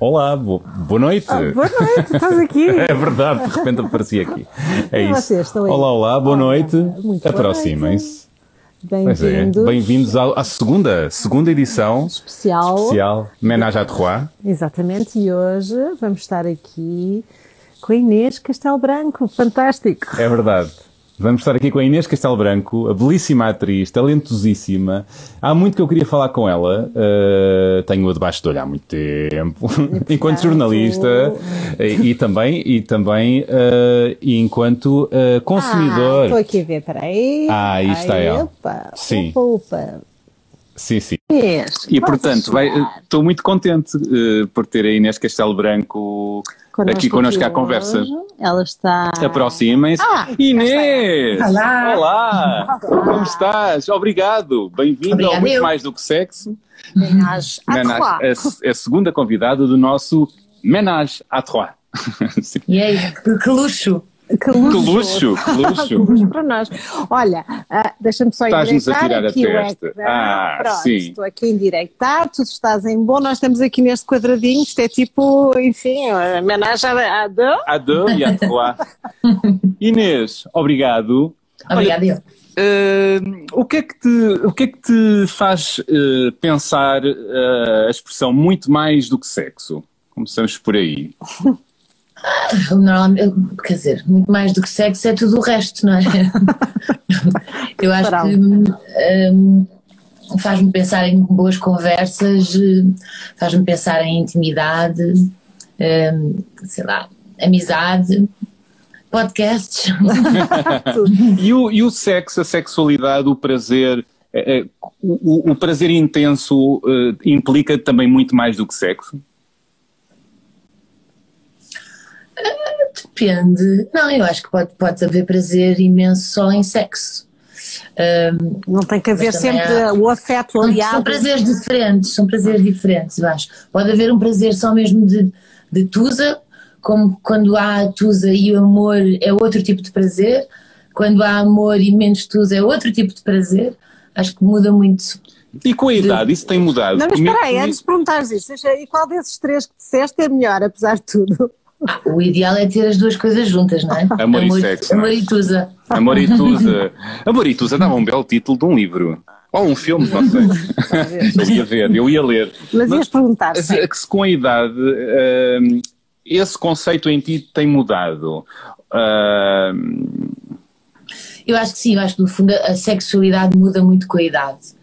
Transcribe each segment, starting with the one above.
Olá, bo boa noite. Oh, boa noite, estás aqui. é verdade, de repente apareci aqui. É e isso. Vocês estão aí? Olá, olá, boa Olá, noite. Aproximem-se. Pois é, Bem-vindos. bem-vindos à, à segunda, segunda edição Especial. especial Menage à Trois. Exatamente, e hoje vamos estar aqui com a Inês Castelo Branco. Fantástico. É verdade. Vamos estar aqui com a Inês Castelo Branco, a belíssima atriz, talentosíssima. Há muito que eu queria falar com ela. uh, Tenho-a debaixo do olho há muito tempo, enquanto jornalista e, e também, e também uh, e enquanto uh, Ah, consumidor. estou aqui a ver, peraí. Ah, aí está Ai, ela. Opa, Sim. Opa, opa. sim, sim. Inês, E portanto, estou muito contente uh, por ter a Inês Castelo Branco aqui connosco à hoje. conversa. Ela está. Aproximem-se. Ah, Inês! Olá. Olá! Como estás? Obrigado! Bem-vindo ao Muito. Mais do que Sexo. Menage à trois. a, a segunda convidada do nosso Menage à Trois. E aí, que luxo! Que Que luxo. luxo! Que Que luxo! luxo para nós. Olha, ah, deixa-me só Estás-nos a endireitar tirar a aqui o testa. ecrã. Ah, Pronto, sim. estou aqui a endireitar, tu estás em bom, nós estamos aqui neste quadradinho, isto é tipo, enfim, a homenagem deux. À deux e à trois. Inês, obrigado. Obrigada, eu. Eh, o, que é que te, o que é que te faz eh, pensar a expressão muito mais do que sexo? Começamos por aí. Normalmente, eu- quer dizer, muito mais do que sexo é tudo o resto, não é? eu acho que hum, faz-me pensar em boas conversas, hum, faz-me pensar em intimidade, hum, sei lá, amizade, podcasts. E o, e o sexo, a sexualidade, o prazer, eh, eh, o, o- o prazer intenso eh, implica também muito mais do que sexo? Depende. Não, eu acho que pode, pode haver prazer imenso só em sexo. Hum, Não tem que haver sempre há- o afeto aliado. são prazeres diferentes, são prazeres diferentes, eu acho. Pode haver um prazer só mesmo de, de tusa, como quando há tusa e o amor é outro tipo de prazer, quando há amor e menos tusa é outro tipo de prazer. Acho que muda muito. E com a idade, isso tem mudado. Não, mas Me- espera aí, me- antes de perguntares isso, e qual desses três que disseste é melhor, apesar de tudo? O ideal é ter as duas coisas juntas, não é? Amor e sexo, é? Amor e tusa. Amor e Tusa. Amor e Tusa dava um belo título de um livro. Ou um filme, não sei. eu ia ver, eu ia ler. Mas ias perguntar, Mas sim. é que se com a idade hum, esse conceito em ti tem mudado. Hum, Eu acho que sim, eu acho que no fundo a sexualidade muda muito com a idade.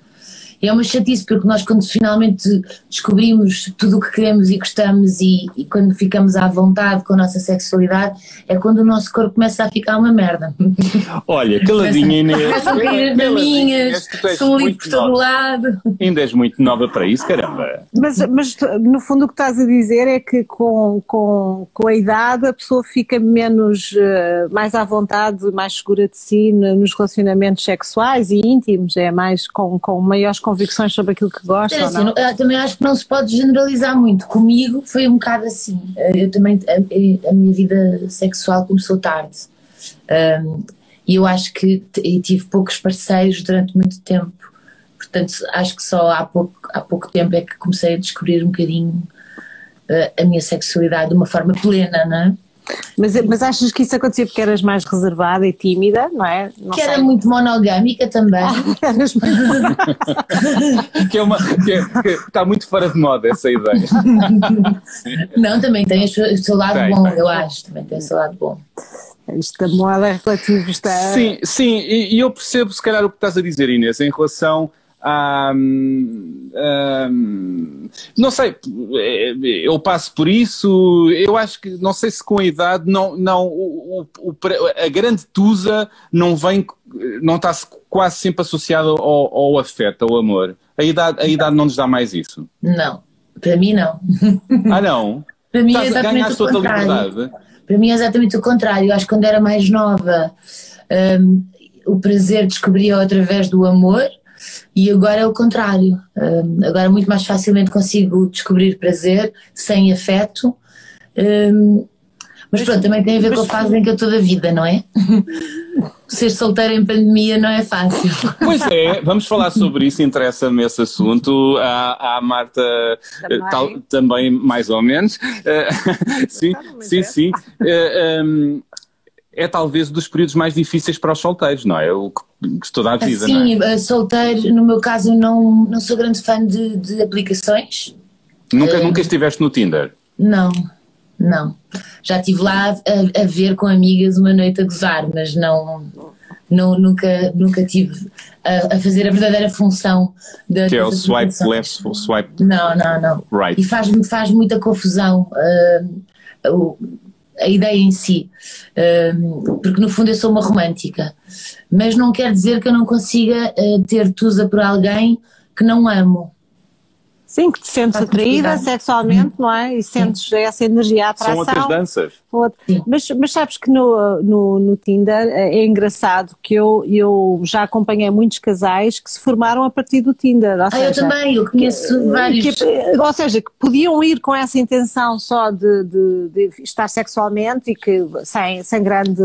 E é uma chatice porque nós quando finalmente descobrimos tudo o que queremos e gostamos e, e quando ficamos à vontade com a nossa sexualidade é quando o nosso corpo começa a ficar uma merda. olha, caladinha Inês. Começam a cair as Caladinha, maminhas, Inês, tu és são muito por todo lado. Ainda és muito nova para isso, caramba. Mas, mas no fundo o que estás a dizer é que com, com, com a idade a pessoa fica menos, eh, mais à vontade, mais segura de si no- nos relacionamentos sexuais e íntimos, é mais com, com maiores convicções sobre aquilo que gosta É assim, não? eu também acho que não se pode generalizar muito. Comigo foi um bocado assim. Eu também, a, a minha vida sexual começou tarde. Um, e eu acho que e tive poucos parceiros durante muito tempo. Portanto, acho que só há pouco, há pouco tempo é que comecei a descobrir um bocadinho uh, a minha sexualidade de uma forma plena, não é? Mas, mas achas que isso acontecia porque eras mais reservada e tímida, não é? Não que era sei. muito monogâmica também. Eras muito- Que, é uma, que, é- que está muito fora de moda essa ideia. não, também tem o seu, o seu lado Tem, bom, tem. eu acho. Também tem o seu lado bom. Isto da moda é relativo está. Sim, sim, e, e eu percebo se calhar o que estás a dizer, Inês, em relação a. hum, hum, não sei, eh, eu passo por isso, eu acho que, não sei se com a idade, não, não, o, o- a grande tusa não vem, não está quase sempre associada ao, ao afeto, ao amor. A idade, a idade não nos dá mais isso. Não, para mim não. Ah, não? Para mim é Estás a exatamente o contrário. Para mim é exatamente o contrário. Eu acho que quando era mais nova, hum, o prazer descobria através do amor e agora é o contrário. Hum, agora muito mais facilmente consigo descobrir prazer sem afeto. Hum, Mas pronto, também tem a ver com a fase em que eu estou da vida, não é? Ser solteira em pandemia não é fácil. Pois é, vamos falar sobre isso, interessa-me esse assunto. A, a Marta também. Tal, também mais ou menos. sim, sim, sim. Um, é talvez dos períodos mais difíceis para os solteiros, não é? O que toda a vida, Sim, não é? solteiro, no meu caso, não, não sou grande fã de, de aplicações. Nunca, uh, nunca estiveste no Tinder? Não, não. Já estive lá a, a, ver com amigas uma noite a gozar, mas não, não nunca, nunca tive a, a fazer a verdadeira função da Que é o swipe left, o swipe Não, não, não. Right. E faz, faz muita confusão. Uh, o, a ideia em si, porque no fundo eu sou uma romântica, mas não quer dizer que eu não consiga uh, ter tusa por alguém que não amo. Sim, que te sentes atraída sexualmente, não é? E sentes Sim. essa energia, a atração. São outras danças. Mas, mas sabes que no, no, no, Tinder é engraçado que eu, eu já acompanhei muitos casais que se formaram a partir do Tinder. ah, seja, eu também, eu conheço que, vários. Que, ou seja, que podiam ir com essa intenção só de, de, de estar sexualmente e que sem, sem grande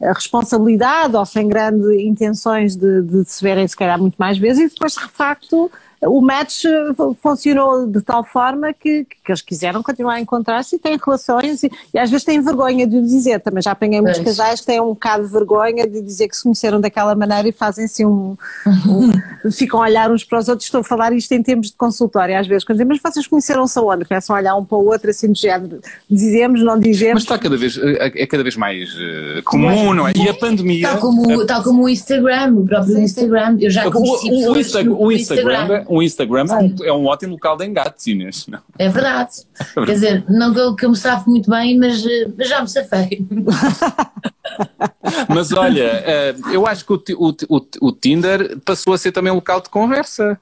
eh, responsabilidade ou sem grandes intenções de, de se verem se calhar muito mais vezes e depois de facto o match eh, funcionou de tal forma que, que eles quiseram continuar a encontrar-se e têm relações e, e, às vezes têm vergonha de o dizer. Também já apanhei muitos casais que têm um bocado de vergonha de dizer que se conheceram daquela maneira e fazem-se um, um, ficam a olhar uns para os outros. Estou a falar isto em termos de consultório às vezes, quando dizem, mas vocês conheceram-se aonde? Começam a olhar um para o outro assim do género, dizemos, não dizemos. Mas está cada vez, é, é cada vez mais uh, comum, não é? E a pandemia. Tal como, tal como o Instagram, o próprio Instagram. Eu já conheci o, o, o, Instagram, o Instagram, o Instagram é um, é um ótimo local de engate, Inês. Não? É verdade. Quer dizer, não que eu, que eu me safo muito bem, mas, mas já me safei. mas olha, eh, eu acho que o, o, o, o Tinder passou a ser também um local de conversa.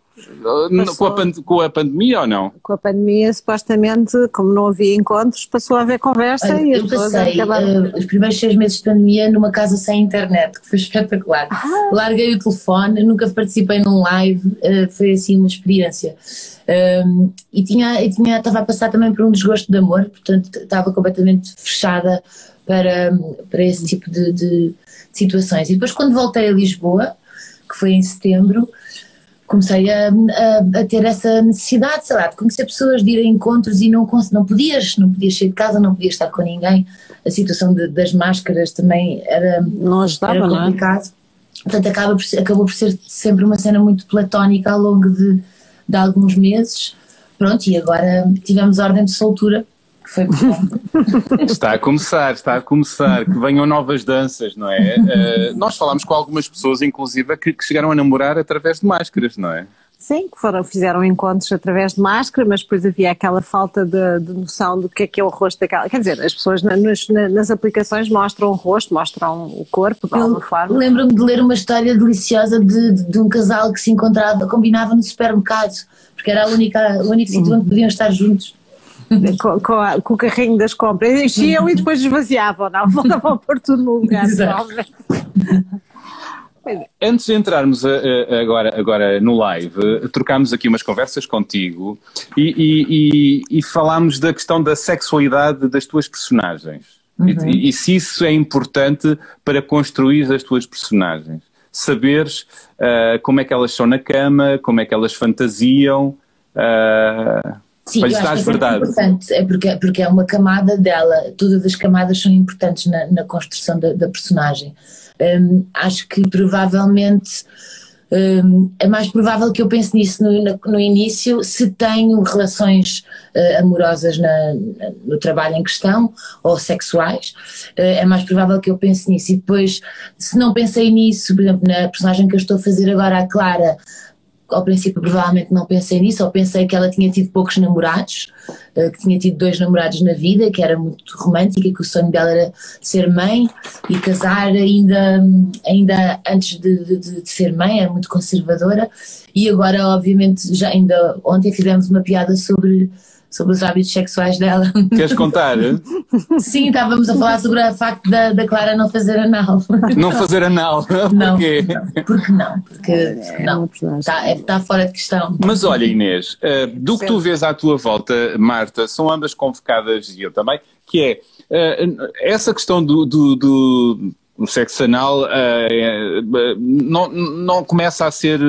Com a, com a, pandemia ou não? Com a pandemia, supostamente, como não havia encontros, passou a haver conversa Olha, e as eu passei acabaram... uh, os primeiros seis meses de pandemia numa casa sem internet, que foi espetacular. Ah. Larguei o telefone, nunca participei num live, uh, foi assim uma experiência. Um, e tinha, e tinha, estava a passar também por um desgosto de amor, portanto estava completamente fechada para, para esse tipo de, de situações. E depois, quando voltei a Lisboa, que foi em setembro, comecei a, a, a, ter essa necessidade, sei lá, de conhecer pessoas, de ir a encontros e não, não podias, não podias sair de casa, não podias estar com ninguém. A situação de, das máscaras também era, não ajudava, era complicado. Não é? Portanto, acaba por, acabou por ser sempre uma cena muito platónica ao longo de, de alguns meses. Pronto, e agora tivemos ordem de soltura foi bom. Está a começar, está a começar, que venham novas danças, não é? Uh, nós falámos com algumas pessoas, inclusive, que, que, chegaram a namorar através de máscaras, não é? Sim, que foram, fizeram encontros através de máscara, mas depois havia aquela falta de, de noção do que é que é o rosto daquela. Quer dizer, as pessoas na, nas, nas, aplicações mostram o rosto, mostram o corpo de alguma forma. Lembro-me de ler uma história deliciosa de, de, de, um casal que se encontrava, combinava no supermercado, porque era a única, o único sítio onde podiam estar juntos com, com, a, com, o carrinho das compras, enchiam e depois esvaziavam, não? Voltavam a pôr tudo no lugar. Antes de entrarmos a, a, agora, agora no live, trocámos aqui umas conversas contigo e, e, e, e falámos da questão da sexualidade das tuas personagens. Uhum. E, e, se isso é importante para construir as tuas personagens. Saberes uh, como é que elas são na cama, como é que elas fantasiam. Uh, Sim, eu acho que verdade. é importante, é porque, porque é uma camada dela, todas as camadas são importantes na, na construção da, da personagem. Um, acho que provavelmente um, é mais provável que eu pense nisso no, no, no início se tenho relações uh, amorosas na, no trabalho em questão ou sexuais, uh, é mais provável que eu pense nisso. E depois, se não pensei nisso, por exemplo, na personagem que eu estou a fazer agora, a Clara ao princípio provavelmente não pensei nisso, ou pensei que ela tinha tido poucos namorados, eh, que tinha tido dois namorados na vida, que era muito romântica, que o sonho dela era ser mãe e casar ainda, ainda antes de, de, de ser mãe, era muito conservadora, e agora obviamente já ainda ontem fizemos uma piada sobre sobre os hábitos sexuais dela. Queres contar? Sim, estávamos a falar sobre o facto da, da Clara não fazer anal. Não fazer anal? Não, Porquê? não, porque não, porque, porque não, está, é, está fora de questão. Mas olha, Inês, uh, do que tu vês à tua volta, Marta, são ambas convocadas e eu também, que é uh, essa questão do, do, do o sexo anal uh, não, não começa a ser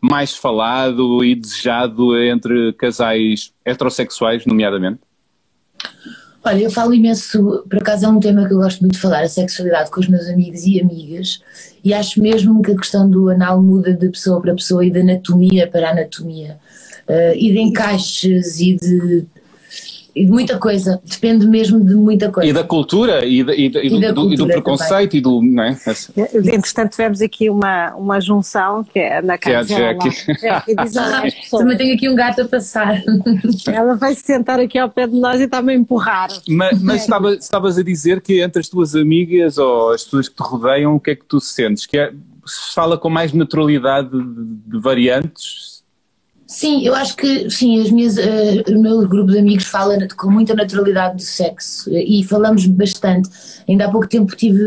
mais falado e desejado entre casais heterossexuais, nomeadamente? Olha, eu falo imenso, por acaso é um tema que eu gosto muito de falar, a sexualidade com os meus amigos e amigas, e acho mesmo que a questão do anal muda de pessoa para pessoa e de anatomia para anatomia, uh, e de encaixes e de e de muita coisa, depende mesmo de muita coisa. E da cultura e, e, e, e do, do, do, preconceito também. e do. Não é? Entretanto, tivemos aqui uma, uma junção que é na casa que é a Jackie. Jackie diz, ah, também tenho aqui um gato a passar. Ela vai se sentar aqui ao pé de nós e está-me a empurrar. Mas, mas estava, estavas a dizer que entre as tuas amigas ou as pessoas que te rodeiam, o que é que tu sentes? Que é, se fala com mais naturalidade de, de variantes? Sim, eu acho que sim, as minhas, uh, o meu grupo de amigos fala com muita naturalidade do sexo e falamos bastante. Ainda há pouco tempo tive,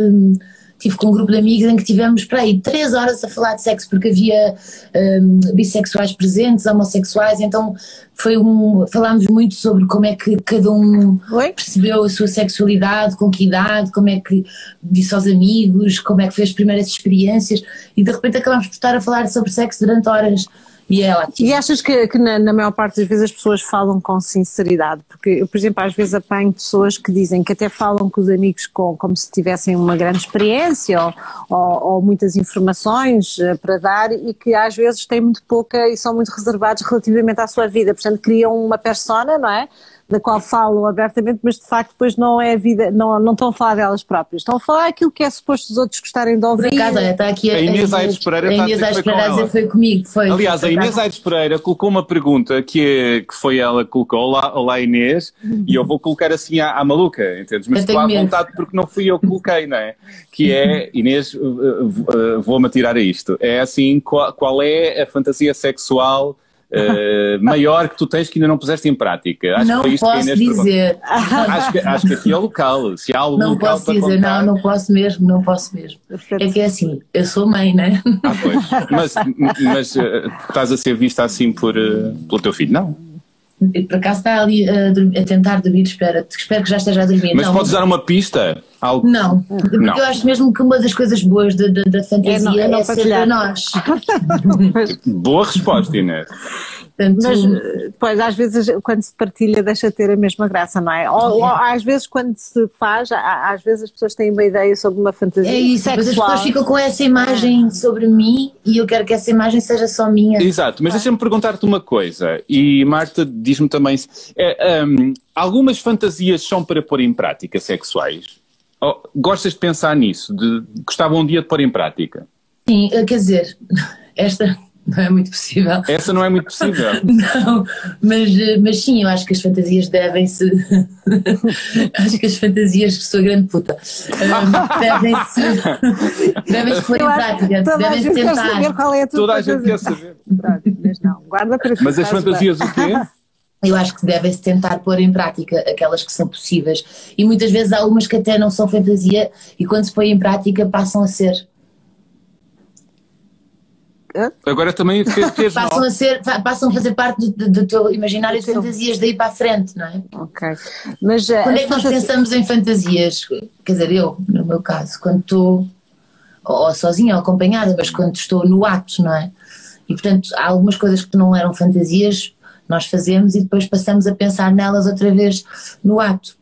tive com um grupo de amigos em que tivemos para aí três horas a falar de sexo porque havia um, bissexuais presentes, homossexuais, então foi um, falámos muito sobre como é que cada um Oi? percebeu a sua sexualidade, com que idade, como é que disse aos amigos, como é que fez as primeiras experiências e de repente acabámos por estar a falar sobre sexo durante horas. E, é ótimo. e achas que, que na, na, maior parte das vezes as pessoas falam com sinceridade? Porque eu, por exemplo, às vezes apanho pessoas que dizem que até falam com os amigos com, como se tivessem uma grande experiência ou, ou, ou muitas informações uh, para dar e que às vezes têm muito pouca e são muito reservados relativamente à sua vida. Portanto, criam uma persona, não é? Da qual falam abertamente, mas de facto depois não é a vida, não, não estão a falar delas próprias, estão a falar aquilo que é suposto os outros gostarem de ouvir. Por acaso, olha, está aqui a, a Inês Aires Pereira, a Inês Aires Pereira a dizer foi comigo. Foi, Aliás, foi a Inês Aires Pereira colocou uma pergunta que, é, que foi ela que colocou, olá, olá Inês, e eu vou colocar assim à, à maluca, entendes? Mas estou à vontade porque não fui eu que coloquei, não é? Que é, Inês, vou-me atirar a isto, é assim, qual, qual é a fantasia sexual uh, maior que tu tens que ainda não puseste em prática. Acho não que posso dizer. Acho que, acho que aqui é o local. Se há algo não local posso dizer, contar... não, não posso mesmo, não posso mesmo. É que é assim, eu sou mãe, né? Ah, pois. Mas, mas uh, estás a ser vista assim por, uh, pelo teu filho? Não por acaso está ali a, a tentar dormir, espera, espero que já esteja a dormir. Mas não, podes dar uma pista? Algo... Não, porque não. eu acho mesmo que uma das coisas boas da, da, da fantasia é, não, é, é ser para nós. Boa resposta, Inês. Portanto, Mas, pois, às vezes, quando se partilha, deixa de ter a mesma graça, não é? Ou, ou às vezes, quando se faz, às vezes as pessoas têm uma ideia sobre uma fantasia. É isso, sexual. as pessoas ficam com essa imagem sobre mim e eu quero que essa imagem seja só minha. Exato, mas deixa-me perguntar-te uma coisa, e Marta diz-me também: é, um, algumas fantasias são para pôr em prática sexuais? Oh, gostas de pensar nisso? De, gostava um dia de pôr em prática? Sim, quer dizer, esta não é muito possível. Essa não é muito possível. não, mas, mas sim, eu acho que as fantasias devem-se. acho que as fantasias, que sou grande puta, um, devem-se. devem-se pôr em prática, devem-se tentar. Qual é a tua Toda a gente quer saber. mas não, guarda para Mas as fantasias o quê? Eu acho que devem-se tentar pôr em prática aquelas que são possíveis. E muitas vezes há umas que até não são fantasia e quando se põe em prática passam a ser. Agora também fez, fez passam, a ser, passam a fazer parte do, do teu imaginário de fantasias daí para a frente, não é? Ok. Mas, eh, quando é que nós pensamos em fantasias? Quer dizer, eu, no meu caso, quando estou ou sozinha ou acompanhada, mas quando estou no ato, não é? E portanto, há algumas coisas que não eram fantasias, nós fazemos e depois passamos a pensar nelas outra vez no ato.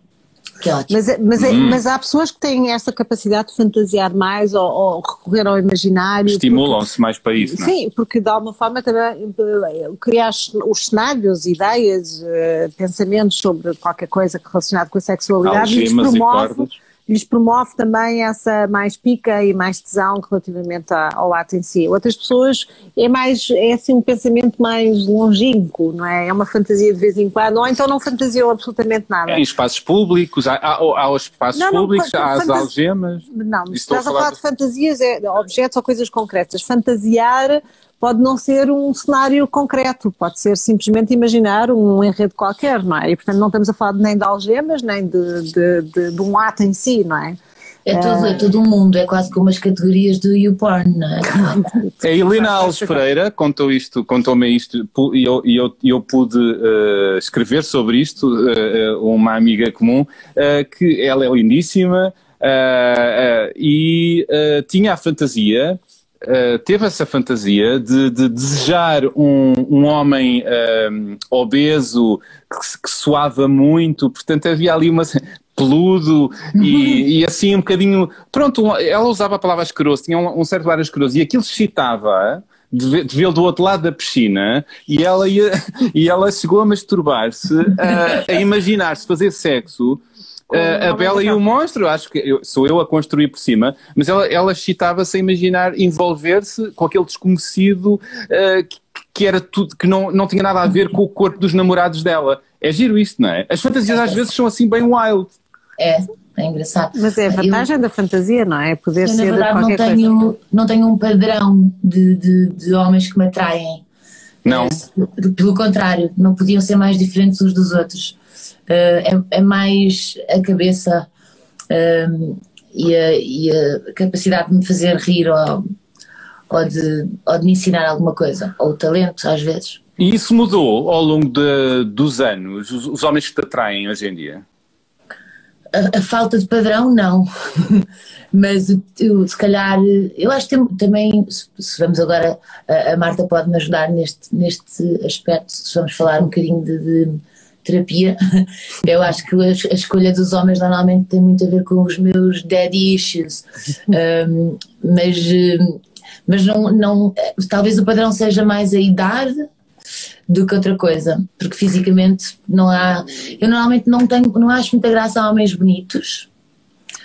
Que é ótimo. Mas, mas, hum. mas há pessoas que têm essa capacidade de fantasiar mais ou, ou recorrer ao imaginário. Estimulam-se mais para isso. Não é? Sim, porque de alguma forma também eh, criar os cenários, ideias, eh, pensamentos sobre qualquer coisa relacionada com a sexualidade lhes promove lhes promove também essa mais pica e mais tesão relativamente ao ato em si. Outras pessoas é mais, é assim um pensamento mais longínquo, não é? É uma fantasia de vez em quando, ou então não fantasiam absolutamente nada. Em espaços públicos, há, há, há os espaços não, públicos, há as algemas. Não, estás a falar de... de fantasias, é objetos ou coisas concretas. Fantasiar pode não ser um cenário concreto, pode ser simplesmente imaginar um enredo qualquer, não é? E portanto não estamos a falar nem de algemas, nem de, de, de, de um ato em si, não é? É todo, é todo um mundo, é quase como as categorias do YouPorn, não é? A Helena Alves Pereira contou isto, contou-me isto e eu, eu, eu pude uh, escrever sobre isto, uh, uma amiga comum, uh, que ela é lindíssima e tinha a fantasia Uh, teve essa fantasia de, de desejar um, um homem uh, obeso que, que, suava muito, portanto havia ali uma peludo e, e, assim um bocadinho. Pronto, ela usava a palavra asqueroso, tinha um, um certo ar asqueroso e aquilo excitava de, vê-lo do outro lado da piscina e ela, ia, e ela chegou a masturbar-se, a, a imaginar-se fazer sexo A Bela e o Monstro, acho que eu, sou eu a construir por cima, mas ela, ela excitava-se a imaginar envolver-se com aquele desconhecido uh, que, que, era tudo, que não, não tinha nada a ver com o corpo dos namorados dela. É giro isto, não é? As fantasias às vezes são assim bem wild. É, é engraçado. Mas é a vantagem eu, da fantasia, não é? Poder eu, ser na verdade, não tenho, coisa. não tenho um padrão de, de, de homens que me atraem. Não. É, pelo contrário, não podiam ser mais diferentes uns dos outros. Uh, é, é, mais a cabeça uh, e, a, e, a, capacidade de me fazer rir ou, ou, de, ou de me ensinar alguma coisa, ou o talento, às vezes. E isso mudou ao longo de, dos anos, os, os homens que te atraem hoje em dia? A, a, falta de padrão, não. Mas eu, se calhar, eu acho que tem, também, se vamos agora, a, a Marta pode me ajudar neste, neste aspecto, se vamos falar um bocadinho de, de terapia, eu acho que a, escolha dos homens normalmente tem muito a ver com os meus daddy issues, um, mas, mas não, não, talvez o padrão seja mais a idade do que outra coisa, porque fisicamente não há, eu normalmente não tenho, não acho muita graça a homens bonitos,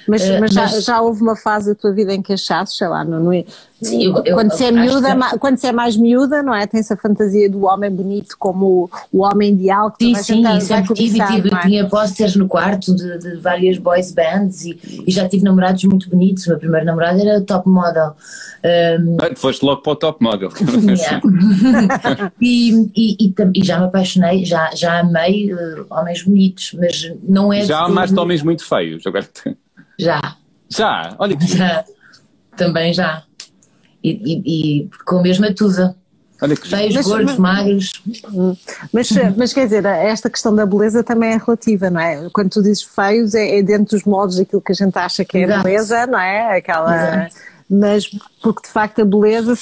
mas, uh, mas, já, já, houve uma fase da tua vida em que achaste, sei lá, não, não é? Sim, eu, eu, quando, se é miúda, que... quando se é mais miúda, não é? Tem-se a fantasia do homem bonito como o, o homem ideal que Sim, sim, vai, sempre tive, tive é? tinha pósteres no quarto de, de, várias boys bands e, e, já tive namorados muito bonitos. O meu primeiro namorado era top model. Um, ah, foste logo para o top model. e, e, e, já me apaixonei, já, já amei uh, homens bonitos, mas não é. Já amaste homens muito feios, agora. Já. Já? Olha que. Já. Também já. E, e, e com a mesma tusa. Olha que mas, gordos, mas, magros. Mas, mas quer dizer, esta questão da beleza também é relativa, não é? Quando tu dizes feios, é, é dentro dos moldes daquilo que a gente acha que é Exato. beleza, não é? Aquela. Exato. Mas porque de facto a beleza,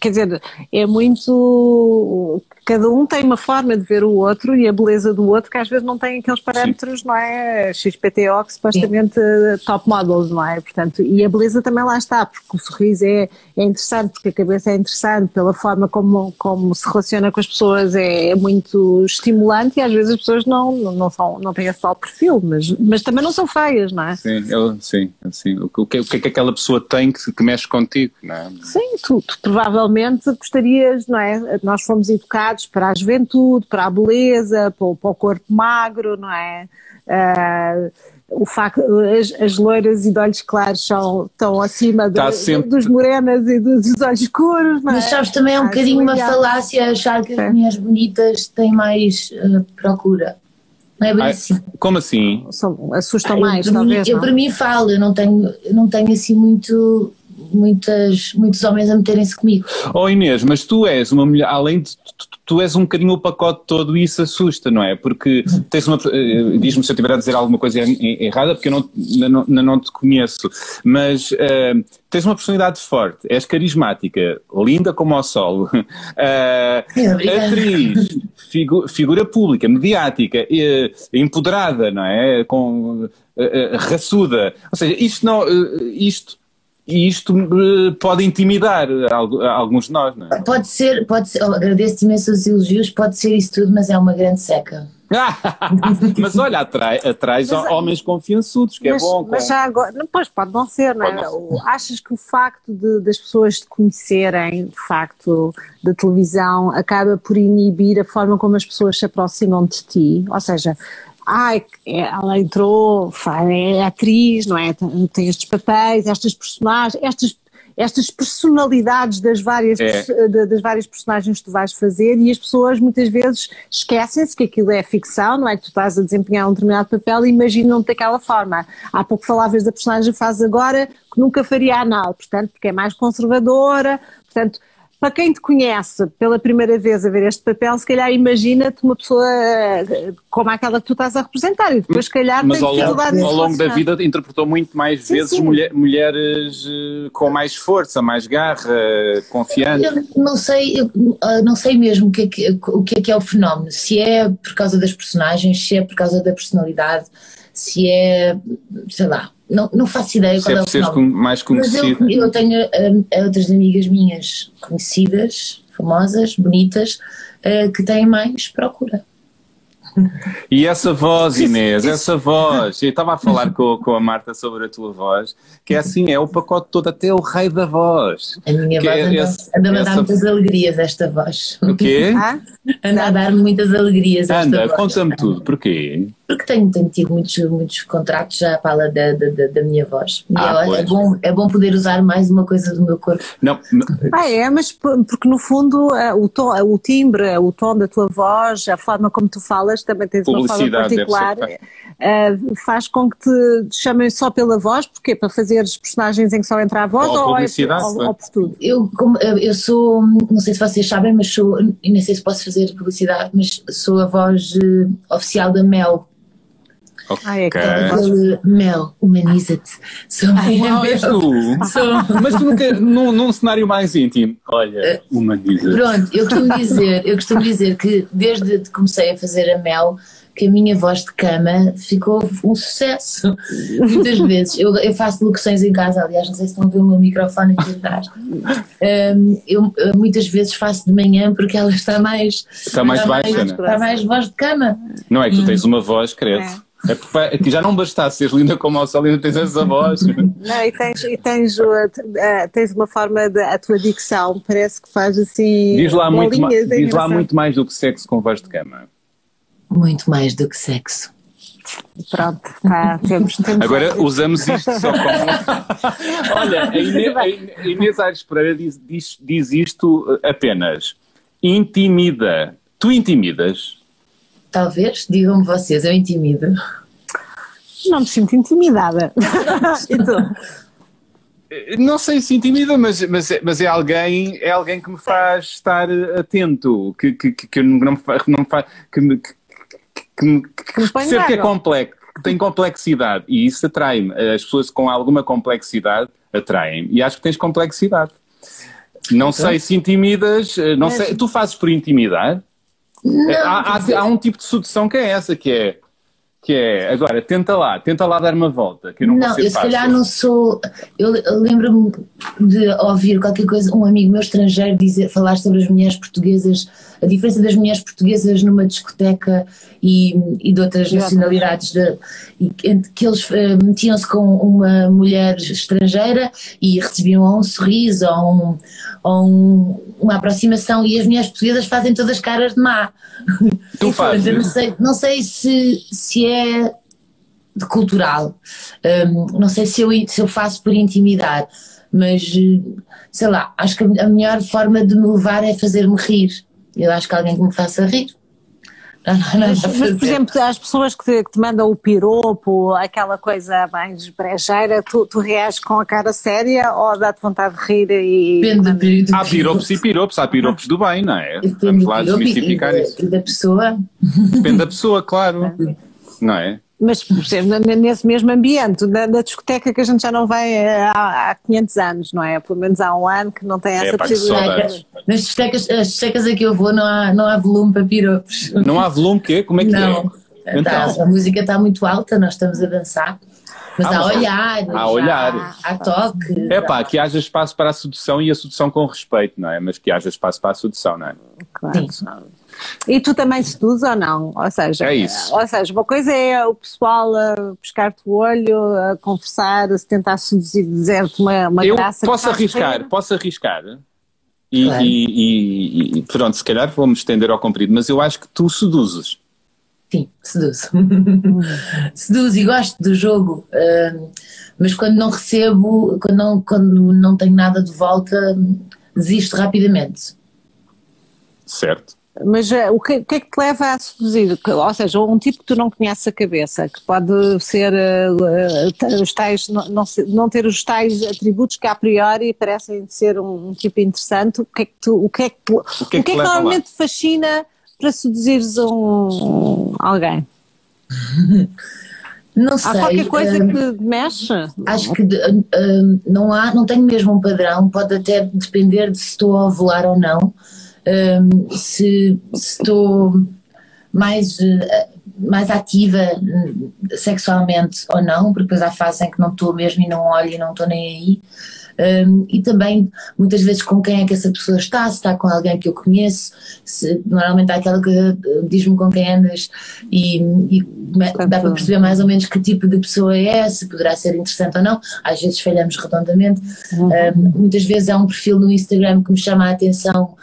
quer dizer, é muito cada um tem uma forma de ver o outro e a beleza do outro que às vezes não tem aqueles parâmetros, Sim. não é? XPTO que supostamente Sim. top models, não é? Portanto, e a beleza também lá está, porque o sorriso é, é interessante, porque a cabeça é interessante, pela forma como, como se relaciona com as pessoas é, é muito estimulante e às vezes as pessoas não, não, são, não têm esse tal perfil, mas, mas também não são feias, não é? Sim, eu, sim, sim. O, que, o que é que aquela pessoa tem que, que mexe contigo, é? Sim, tu, tu provavelmente gostarias, não é? Nós fomos educados para a juventude, para a beleza, para o, para o corpo magro, não é? Uh, o facto, as, as loiras e de olhos claros são, estão acima tá sempre... dos morenas e dos, dos olhos escuros. Não é? Mas sabes, também é um ah, bocadinho uma falácia achar que as mulheres bonitas têm mais uh, procura. Não é bem Ai, assim. Como assim? Assustam mais, eu, talvez. Eu, para mim falo, eu não tenho, eu não tenho assim muito muitas, muitos homens a meterem-se comigo. Oh Inês, mas tu és uma mulher, além de tu, és um bocadinho o pacote todo e isso assusta, não é? Porque tens uma. Uh, Diz-me se eu estiver a dizer alguma coisa errada, porque eu não, não, não te conheço, mas uh, tens uma personalidade forte, és carismática, linda como ao sol, uh, atriz, figu, figura pública, mediática, empoderada, não é? Com, raçuda. Ou seja, isto não. isto e isto eh, pode intimidar alguns de nós, não é? Pode ser, pode ser, agradeço-te imenso os elogios, pode ser isso tudo, mas é uma grande seca. mas olha, atrai, atrai mas, homens confiançudos, que é mas, é bom. Mas já agora, pois pode não ser, não é? Achas que o facto de, das pessoas te conhecerem, de facto, da televisão, acaba por inibir a forma como as pessoas se aproximam de ti? Ou seja, ai, ela entrou, é atriz, não é? Tem estes papéis, estas personagens, estas, estas personalidades das várias, é. das várias personagens que tu vais fazer e as pessoas muitas vezes esquecem-se que aquilo é ficção, não é que tu estás a desempenhar um determinado papel e imaginam-te daquela forma. Há pouco falavas da personagem que faz agora que nunca faria anal, portanto, porque é mais conservadora, portanto para quem te conhece pela primeira vez a ver este papel, se calhar imagina-te uma pessoa eh, como aquela que tu estás a representar e depois se calhar Mas tem ao dificuldade longo, ao longo da vida interpretou muito mais sim, vezes sim. Mulher, mulheres eh, com mais força, mais garra, confiante. Eu não sei, eu ah, não sei mesmo o que, é que, o que é que é o fenómeno, se é por causa das personagens, se é por causa da personalidade, se é, sei lá, não, não faço ideia qual é, é o fenómeno. mais conhecido. Mas eu, eu tenho uh, outras amigas minhas conhecidas, famosas, bonitas, uh, que têm mais procura. E essa voz, Inês, essa voz, eu estava a falar com, com a Marta sobre a tua voz, que é assim, é o pacote todo, até o rei da voz. A minha que voz é anda, anda a dar muitas alegrias esta voz. O quê? Ah? Anda a dar muitas alegrias esta anda, voz. Anda, conta-me tudo, porquê? Porque tenho, tenho tido muitos, muitos contratos já para da, da, da minha voz. E ah, é, é, bom, é bom poder usar mais uma coisa do meu corpo. Não, ah, é, mas porque no fundo eh, o, tom, o timbre, o tom da tua voz, a forma como tu falas, também tens uma forma particular, uh, faz com que te chamem só pela voz, porque para fazer os personagens em que só entra a voz ou, ou, é, ou, ou, por tudo? Eu, como, eu sou, não sei se vocês sabem, mas sou, e nem sei se posso fazer publicidade, mas sou a voz uh, oficial da Mel Okay. Ah, é que Mel, humaniza-te. Sou ah, és tu. Sou. Mas tu nunca, num, num cenário mais íntimo, olha, humaniza-te. Pronto, eu costumo dizer, eu costumo dizer que desde que comecei a fazer a Mel, que a minha voz de cama ficou um sucesso. Muitas vezes. Eu, eu faço locuções em casa, aliás, não sei se estão a ver o meu microfone aqui atrás. Um, eu muitas vezes faço de manhã porque ela está mais. Está mais está baixa, mais, né? Está mais voz de cama. Não é que tu tens uma voz, credo. É. É, porque, é que já não bastasse seres linda como a Celina, tens essa voz. Não, e tens, e tens, uh, tens uma forma de. A tua dicção parece que faz assim. Diz lá, muito, ma, diz lá muito mais do que sexo com voz de cama. Muito mais do que sexo. Pronto, tá, temos, temos Agora usamos isto só como. Olha, a Inês, a Inês Aires Pereira diz, diz, diz isto apenas. Intimida. Tu intimidas? Talvez, digam-me vocês, eu intimido. Não me sinto intimidada. e tu? Não sei se intimida, mas, mas, mas é, alguém, é alguém que me faz estar atento, que, que, que, que não me faz que, me, que, que, que, que percebe que é complexo, que tem complexidade e isso atrai-me. As pessoas com alguma complexidade atraem-me e acho que tens complexidade. Não então, sei se intimidas, não sei, tu fazes por intimidar? Não, há, há, há, um tipo de sedução que é essa, que é, que é agora, tenta lá, tenta lá dar uma volta, que eu não Não, eu se calhar não sou, eu, lembro-me de ouvir qualquer coisa, um amigo meu estrangeiro dizer, falar sobre as mulheres portuguesas, a diferença das mulheres portuguesas numa discoteca e, e de outras nacionalidades, de, e, que eles uh, metiam-se com uma mulher estrangeira e recebiam ou um sorriso ou um ou um, uma aproximação e as mulheres portuguesas fazem todas caras de má. Tu fazes? não sei, não sei se, se é de cultural, um, não sei se eu, se eu faço por intimidade, mas sei lá, acho que a melhor forma de me levar é fazer-me rir. Eu acho que alguém que me faça rir. Não, não, mas, mas, por exemplo, as pessoas que te, que te, mandam o piropo, aquela coisa mais brejeira, tu, tu reages com a cara séria ou dá-te vontade de rir e. Depende Há piropos e piropos, há piropos do bem, não é? Depende Vamos lá desmistificar isso. Da pessoa. Depende da pessoa, claro. Não é? Mas, nesse mesmo ambiente, na, na, discoteca que a gente já não vai eh, há, há 500 anos, não é? Pelo menos há um ano que não tem é, essa é, possibilidade. Nas discotecas, as discotecas a que eu vou não há, não há volume para piropos. Não há volume quê? Como é que não. é? Então. Tá, a música está muito alta, nós estamos a dançar. Mas ah, há olhar, há olhar, há, há toque. É pá, que haja espaço para a sedução e a sedução com respeito, não é? Mas que haja espaço para a sedução, não é? Claro. Sim. E tu também seduz ou não? Ou seja, é isso. Ou seja, uma coisa é o pessoal a pescar-te o olho, a conversar, a se tentar seduzir, dizer-te uma, uma eu graça. Posso arriscar, posso arriscar. E, claro. e, e, e, pronto, se calhar vou-me estender ao comprido, mas eu acho que tu seduzes. sim, seduzo. seduzo e gosto do jogo, uh, mas quando não recebo, quando não, quando não tenho nada de volta, desisto rapidamente. Certo. Mas uh, o, que, o, que, é que te leva a seduzir? Ou seja, um tipo que tu não conheces a cabeça, que pode ser uh, os tais, não, não, não, ter os tais atributos que a priori parecem ser um, um tipo interessante. O que é que, tu, o que, é que, o que, é que, que, é que normalmente te fascina para seduzires um, alguém? Não sei. Há qualquer coisa que mexe? Acho que uh, uh, não há, não tenho mesmo um padrão, pode até depender de se estou a ovular ou não, uh, se, se, estou mais, mais ativa sexualmente ou não, porque depois há fases em que não estou mesmo e não olho e não estou nem aí. Um, e também muitas vezes com quem é que essa pessoa está, se está com alguém que eu conheço, se, normalmente há aquela que eh, diz-me com quem andas e, e dá para perceber mais ou menos que tipo de pessoa é, se poderá ser interessante ou não, às vezes falhamos redondamente, uhum. um, muitas vezes há um perfil no Instagram que me chama a atenção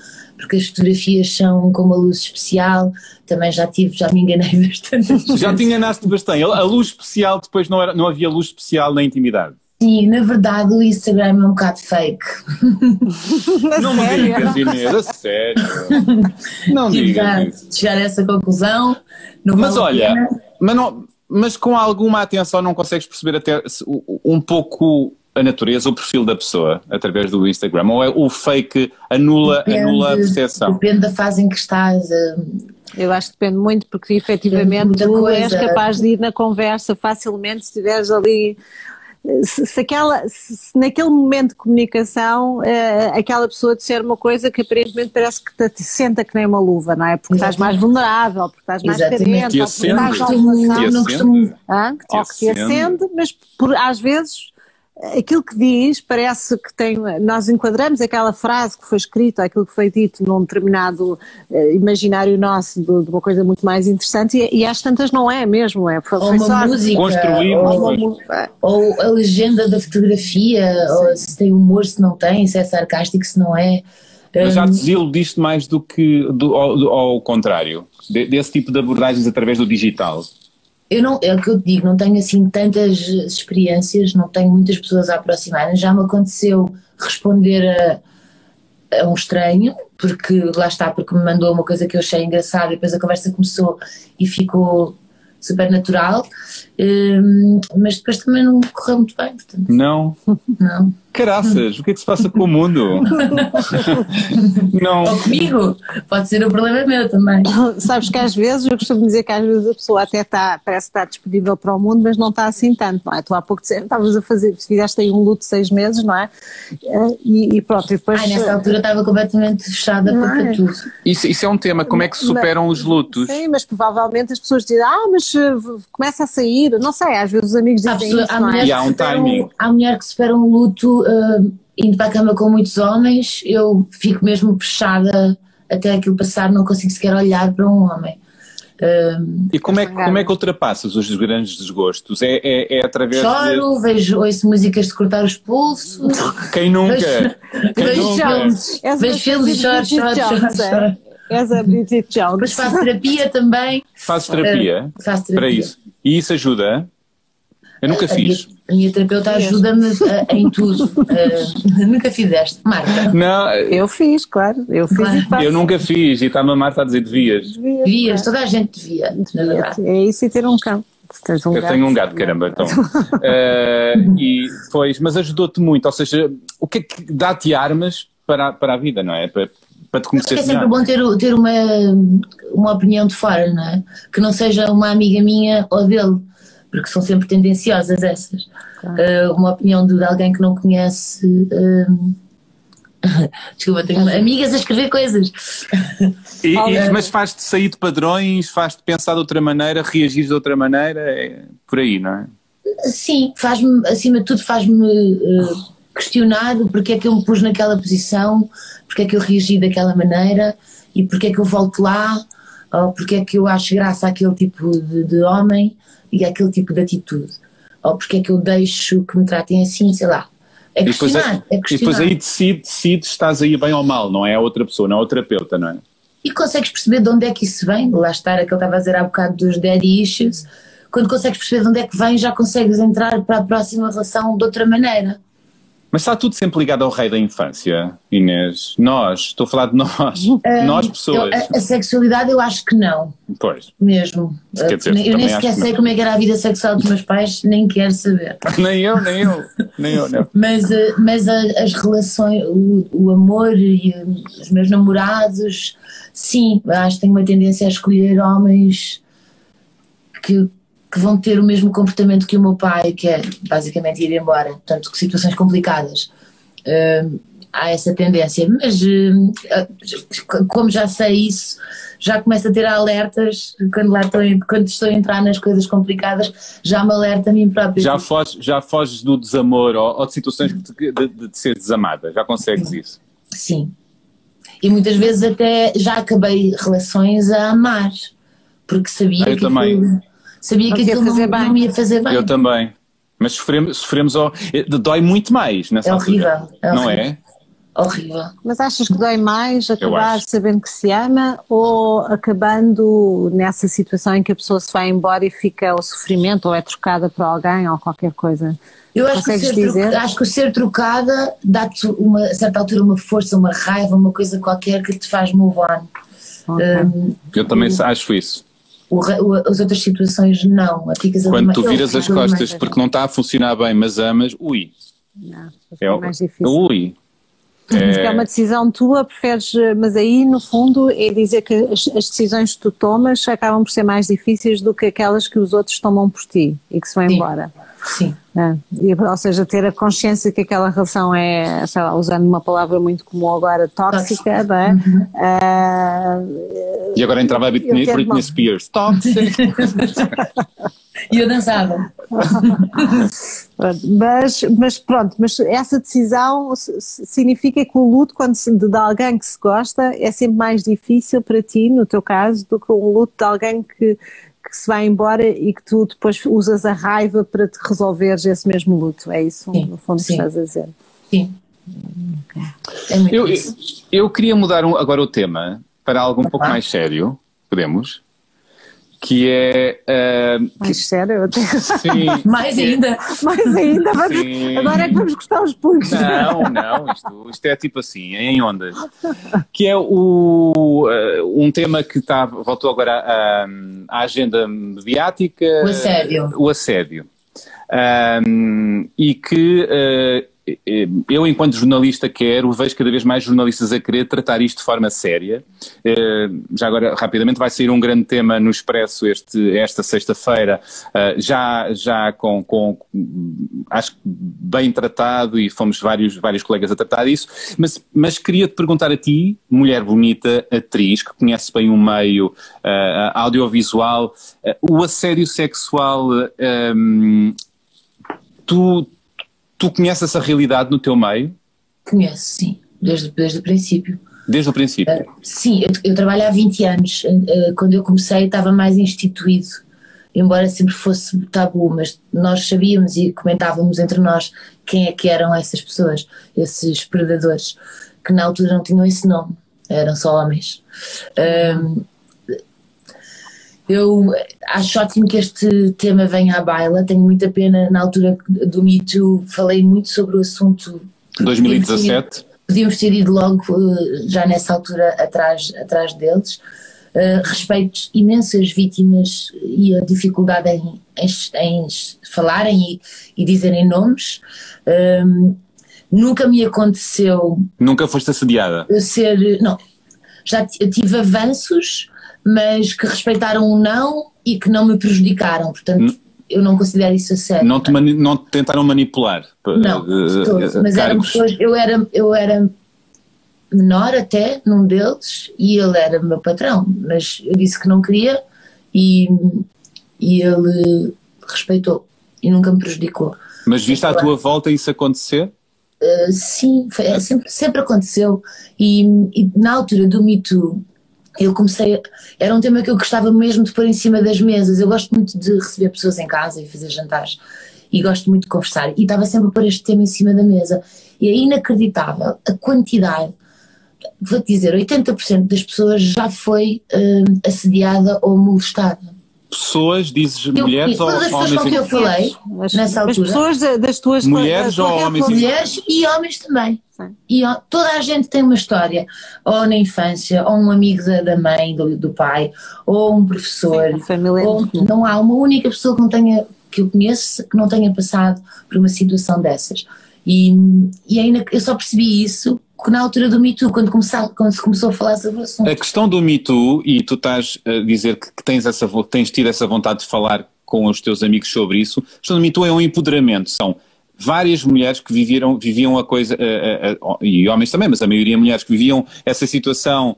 porque as fotografias são com uma luz especial, também já tive, já me enganei bastante. Já te enganaste bastante, a luz especial depois não, era, não havia luz especial na intimidade. Sim, na verdade o Instagram é um bocado fake. não me digas, Inês, a sério. Não digas isso. Chegar a essa conclusão. mas olha, mas, não, mas com alguma atenção não consegues perceber até um pouco a natureza, o perfil da pessoa através do Instagram? Ou é o fake anula, depende, anula a percepção? Depende da fase em que estás. Eu acho que depende muito, porque efetivamente tu coisa. és capaz de ir na conversa facilmente se estiveres ali se, se, aquela, se naquele momento de comunicação uh, aquela pessoa disser uma coisa que aparentemente parece que te senta que nem uma luva, não é? Porque Exatamente. estás mais vulnerável, porque estás mais carente, ou porque estás não costumo, ah, ou que te acende, mas por, às vezes aquilo que diz parece que tem, nós enquadramos aquela frase que foi escrita, aquilo que foi dito num determinado uh, imaginário nosso de, de, uma coisa muito mais interessante e, e às tantas não é mesmo, é, foi, ou uma só música, ou, ou, a legenda da fotografia, ou se tem humor, se não tem, se é sarcástico, se não é. Mas já te desiludiste mais do que do, ao, ao contrário, de, desse tipo de abordagens através do digital? Eu não, é o que eu digo, não tenho assim tantas experiências, não tenho muitas pessoas a aproximarem. Já me aconteceu responder a, a, um estranho, porque lá está, porque me mandou uma coisa que eu achei engraçada e depois a conversa começou e ficou super natural, um, mas depois também não correu muito bem. Portanto. Não? Não. Caraças, o que é que se passa com o mundo? não. Ou comigo, pode ser um problema meu também. Sabes que às vezes, eu costumo dizer que às vezes a pessoa até está, parece estar disponível para o mundo, mas não está assim tanto, não é? Tu há pouco estavas a fazer, fizeste aí um luto de seis meses, não é? Eh, e, e pronto, e depois. Ai, nessa altura estava completamente fechada para é? tudo. Isso, isso é um tema, como é que se superam os lutos? Sim, mas provavelmente as pessoas dizem, ah, mas eh, começa a sair, não sei, às vezes os amigos dizem pessoa, isso, há é? E há um timing. Há mulher que supera um luto uh, indo para a cama com muitos homens, eu fico mesmo fechada até aquilo passar, não consigo sequer olhar para um homem. Uh, e como é, como é que ultrapassas os grandes desgostos? É, é, é através Choro, de... vejo, ouço músicas de cortar os pulsos. Quem nunca? Vejo, Quem vejo nunca? filmes, vejo filmes e choro, choro, choro, a Bridget Jones. Depois faço terapia também. Fazes terapia? Uh, faço terapia. Para isso. E isso ajuda? Eu nunca fiz. A minha terapeuta ajuda-me uh, em tudo. Uh, nunca fizeste, Marta? Não. Eu fiz, claro. Eu fiz claro. Eu nunca fiz e está-me a Marta a dizer devias. Devias, devias toda a gente devia. devia. É isso e ter um cão. Um eu gato. tenho um gato, caramba, então. uh, e pois, mas ajudou-te muito, ou seja, o que é que dá-te armas para, para a vida, não é? Para, para te conhecer É sempre bom ter, ter uma, uma opinião de fora, não é? Que não seja uma amiga minha ou dele porque são sempre tendenciosas essas. Claro. Uh, uma opinião de alguém que não conhece. Uh, desculpa, tenho amigas a escrever coisas. E, e, mas faz-te sair de padrões, faz-te pensar de outra maneira, reagir de outra maneira, é por aí, não é? Sim, faz-me, acima de tudo, faz-me uh, questionar porque é que eu me pus naquela posição, porque é que eu reagi daquela maneira e porque é que eu volto lá, ou porque é que eu acho graça àquele tipo de, de homem e aquele tipo de atitude. Ou porque é que eu deixo que me tratem assim, sei lá. É questionar, e depois, é, é questionar. E depois aí decide, decide se estás aí bem ou mal, não é a outra pessoa, não é o terapeuta, não é? e consegues perceber de onde é que isso vem. Lá está, aquele estava a dizer há bocado dos daddy issues. Quando consegues perceber de onde é que vem, já consegues entrar para a próxima relação de outra maneira. Mas está tudo sempre ligado ao rei da infância, Inês. Nós, estou a falar de nós, um, nós pessoas. Eu, a, a, sexualidade eu acho que não. Pois. Mesmo. Quer dizer, eu nem sequer sei como é que era a vida sexual dos meus pais, nem quero saber. nem eu, nem eu, nem eu, não. Mas, eh, mas as relações, o, o amor e eh, os meus namorados, sim, acho que tenho uma tendência a escolher homens que que vão ter o mesmo comportamento que o meu pai, que é basicamente ir embora, portanto, situações complicadas. Uh, há essa tendência, mas uh, como já sei isso, já começo a ter alertas quando, lá estou, quando estou a entrar nas coisas complicadas, já me alerta a mim próprio. Já foges, já foges do desamor ou, ou de situações de, de, de, ser desamada, já consegues Sim. isso? Sim. E muitas vezes até já acabei relações a amar, porque sabia Eu que também. Sabia que aquilo não, não ia fazer bem. Eu também. Mas sofremos, sofremos ao, dói muito mais nessa é horrível, altura. É não horrível. é? Horrível. Mas achas que dói mais acabar sabendo que se ama ou acabando nessa situação em que a pessoa se vai embora e fica ao sofrimento ou é trocada por alguém ou qualquer coisa? Eu acho que, ser troca- acho que o ser trocada dá-te uma, a certa altura uma força, uma raiva, uma coisa qualquer que te faz move on. Ok. Um, Eu também acho isso. O o- as outras situações não. Quando mais- tu viras as costas porque não está a funcionar bem, mas amas, ui. Não, É, é mais difícil. ui. Porque é uma decisão tua, preferes, mas aí no fundo é dizer que as, as decisões que tu tomas acabam por ser mais difíceis do que aquelas que os outros tomam por ti e que se vão Sim. embora. Sim. né? E, ou seja, ter a consciência que aquela relação é, sei lá, usando uma palavra muito comum agora, tóxica, não é? Ah, E agora entrava a Britney, Britney Spears. Toxic. E eu dançava. Mas, mas pronto, mas essa decisão significa que o luto quando se, de, de alguém que se gosta é sempre mais difícil para ti, no teu caso, do que um luto de alguém que, que se vai embora e que tu depois usas a raiva para te resolveres esse mesmo luto. É isso, Sim, no fundo, que sim. estás a dizer. Sim. É muito Eu, eu, eu queria mudar um- agora o tema para algo um pouco mais sério. Podemos? Que é. ah, Mais sério, eu até- sim. Mais ainda. mais ainda, Sim. agora é que vamos gostar os punhos. Não, não, isto, isto é tipo assim, é em ondas. Que é o, eh, um tema que está, voltou agora à, à agenda mediática. O assédio. O assédio. Ahm, e que eh, eu, enquanto jornalista, quero, vejo cada vez mais jornalistas a querer tratar isto de forma séria. Eh, já agora, rapidamente, vai sair um grande tema no Expresso este, esta sexta-feira, eh, já, já com, com, acho que bem tratado e fomos vários, vários colegas a tratar disso, mas, mas queria te perguntar a ti, mulher bonita, atriz, que conhece bem o meio eh, audiovisual, eh, o assédio sexual, eh, hum, tu, tu conheces essa realidade no teu meio, Conheço, sim. Desde, desde o princípio. desde o princípio? Sim, eu, eu trabalho há 20 anos. Eh, Quando eu comecei estava mais instituído, embora sempre fosse tabu, mas nós sabíamos e comentávamos entre nós quem é que eram essas pessoas, esses predadores, que na altura não tinham esse nome, eram só homens. Eu acho ótimo que este tema venha à baila, tenho muita pena, na altura do Me Too falei muito sobre o assunto 2017? podíamos ter ido logo eh, já nessa altura atrás, atrás deles. Eh, respeito imensas vítimas e a dificuldade em, em, em falarem e, e dizerem nomes. Ehm, nunca me aconteceu Nunca foste assediada? eu ser. Não, já tive avanços, mas que respeitaram o não e que não me prejudicaram. Portanto, eu não considero isso a sério. Não te, mani- não te tentaram manipular? Não, de eh, todo. eh, Mas eram pessoas, eu era, eu era menor até num deles e ele era meu patrão, mas eu disse que não queria e, e ele respeitou e nunca me prejudicou. Mas viste à tua volta isso acontecer? Uh, sim, foi- é, sempre, sempre aconteceu e, e na altura do Me Too eu comecei, era um tema que eu gostava mesmo de pôr em cima das mesas, eu gosto muito de receber pessoas em casa e fazer jantares. E gosto muito de conversar. E estava sempre a pôr este tema em cima da mesa. E é inacreditável a quantidade vou-te dizer, 80% das pessoas já foi uh, assediada ou molestada. Pessoas, dizes eu, mulheres ou homens? Todas as pessoas com que eu falei as, nessa altura. As pessoas das tuas Mulheres ou homens? Mulheres e homens também. E toda a gente tem uma história, ou na infância, ou um amigo da, da mãe, do, do, pai, ou um professor. Sim, família ou, não há uma única pessoa que não tenha que eu conheço que não tenha passado por uma situação dessas. E, e ainda eu só percebi isso na altura do Me Too, quando, começar, quando se começou a falar sobre o assunto. A questão do Me Too, e tu estás a dizer que, que tens, essa, tens tido essa vontade de falar com os teus amigos sobre isso, a questão do Me Too é um empoderamento, são várias mulheres que viviam, viviam a coisa, uh, uh, uh, e homens também, mas a maioria mulheres que viviam essa situação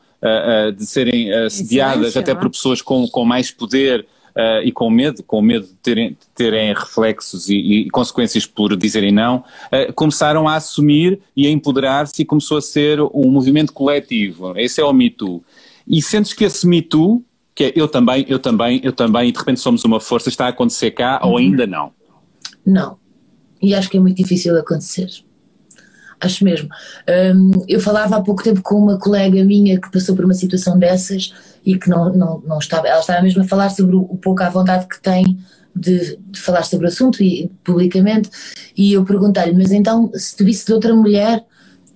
de serem assediadas até por pessoas com, com mais poder, uh, e com medo, com medo de terem, terem reflexos e, e, consequências por dizerem não, uh, começaram a assumir e a empoderar-se e começou a ser um movimento coletivo. Esse é o Me Too. E sentes que esse Me Too, que é eu também, eu também, eu também, e de repente somos uma força, está a acontecer cá uhum. ou ainda não? Não. E acho que é muito difícil acontecer acho mesmo. Um, eu falava há pouco tempo com uma colega minha que passou por uma situação dessas e que não, não, não estava, ela estava mesmo a falar sobre o, pouco à vontade que tem de, de, falar sobre o assunto e publicamente, e eu perguntei-lhe, mas então se tu visse de outra mulher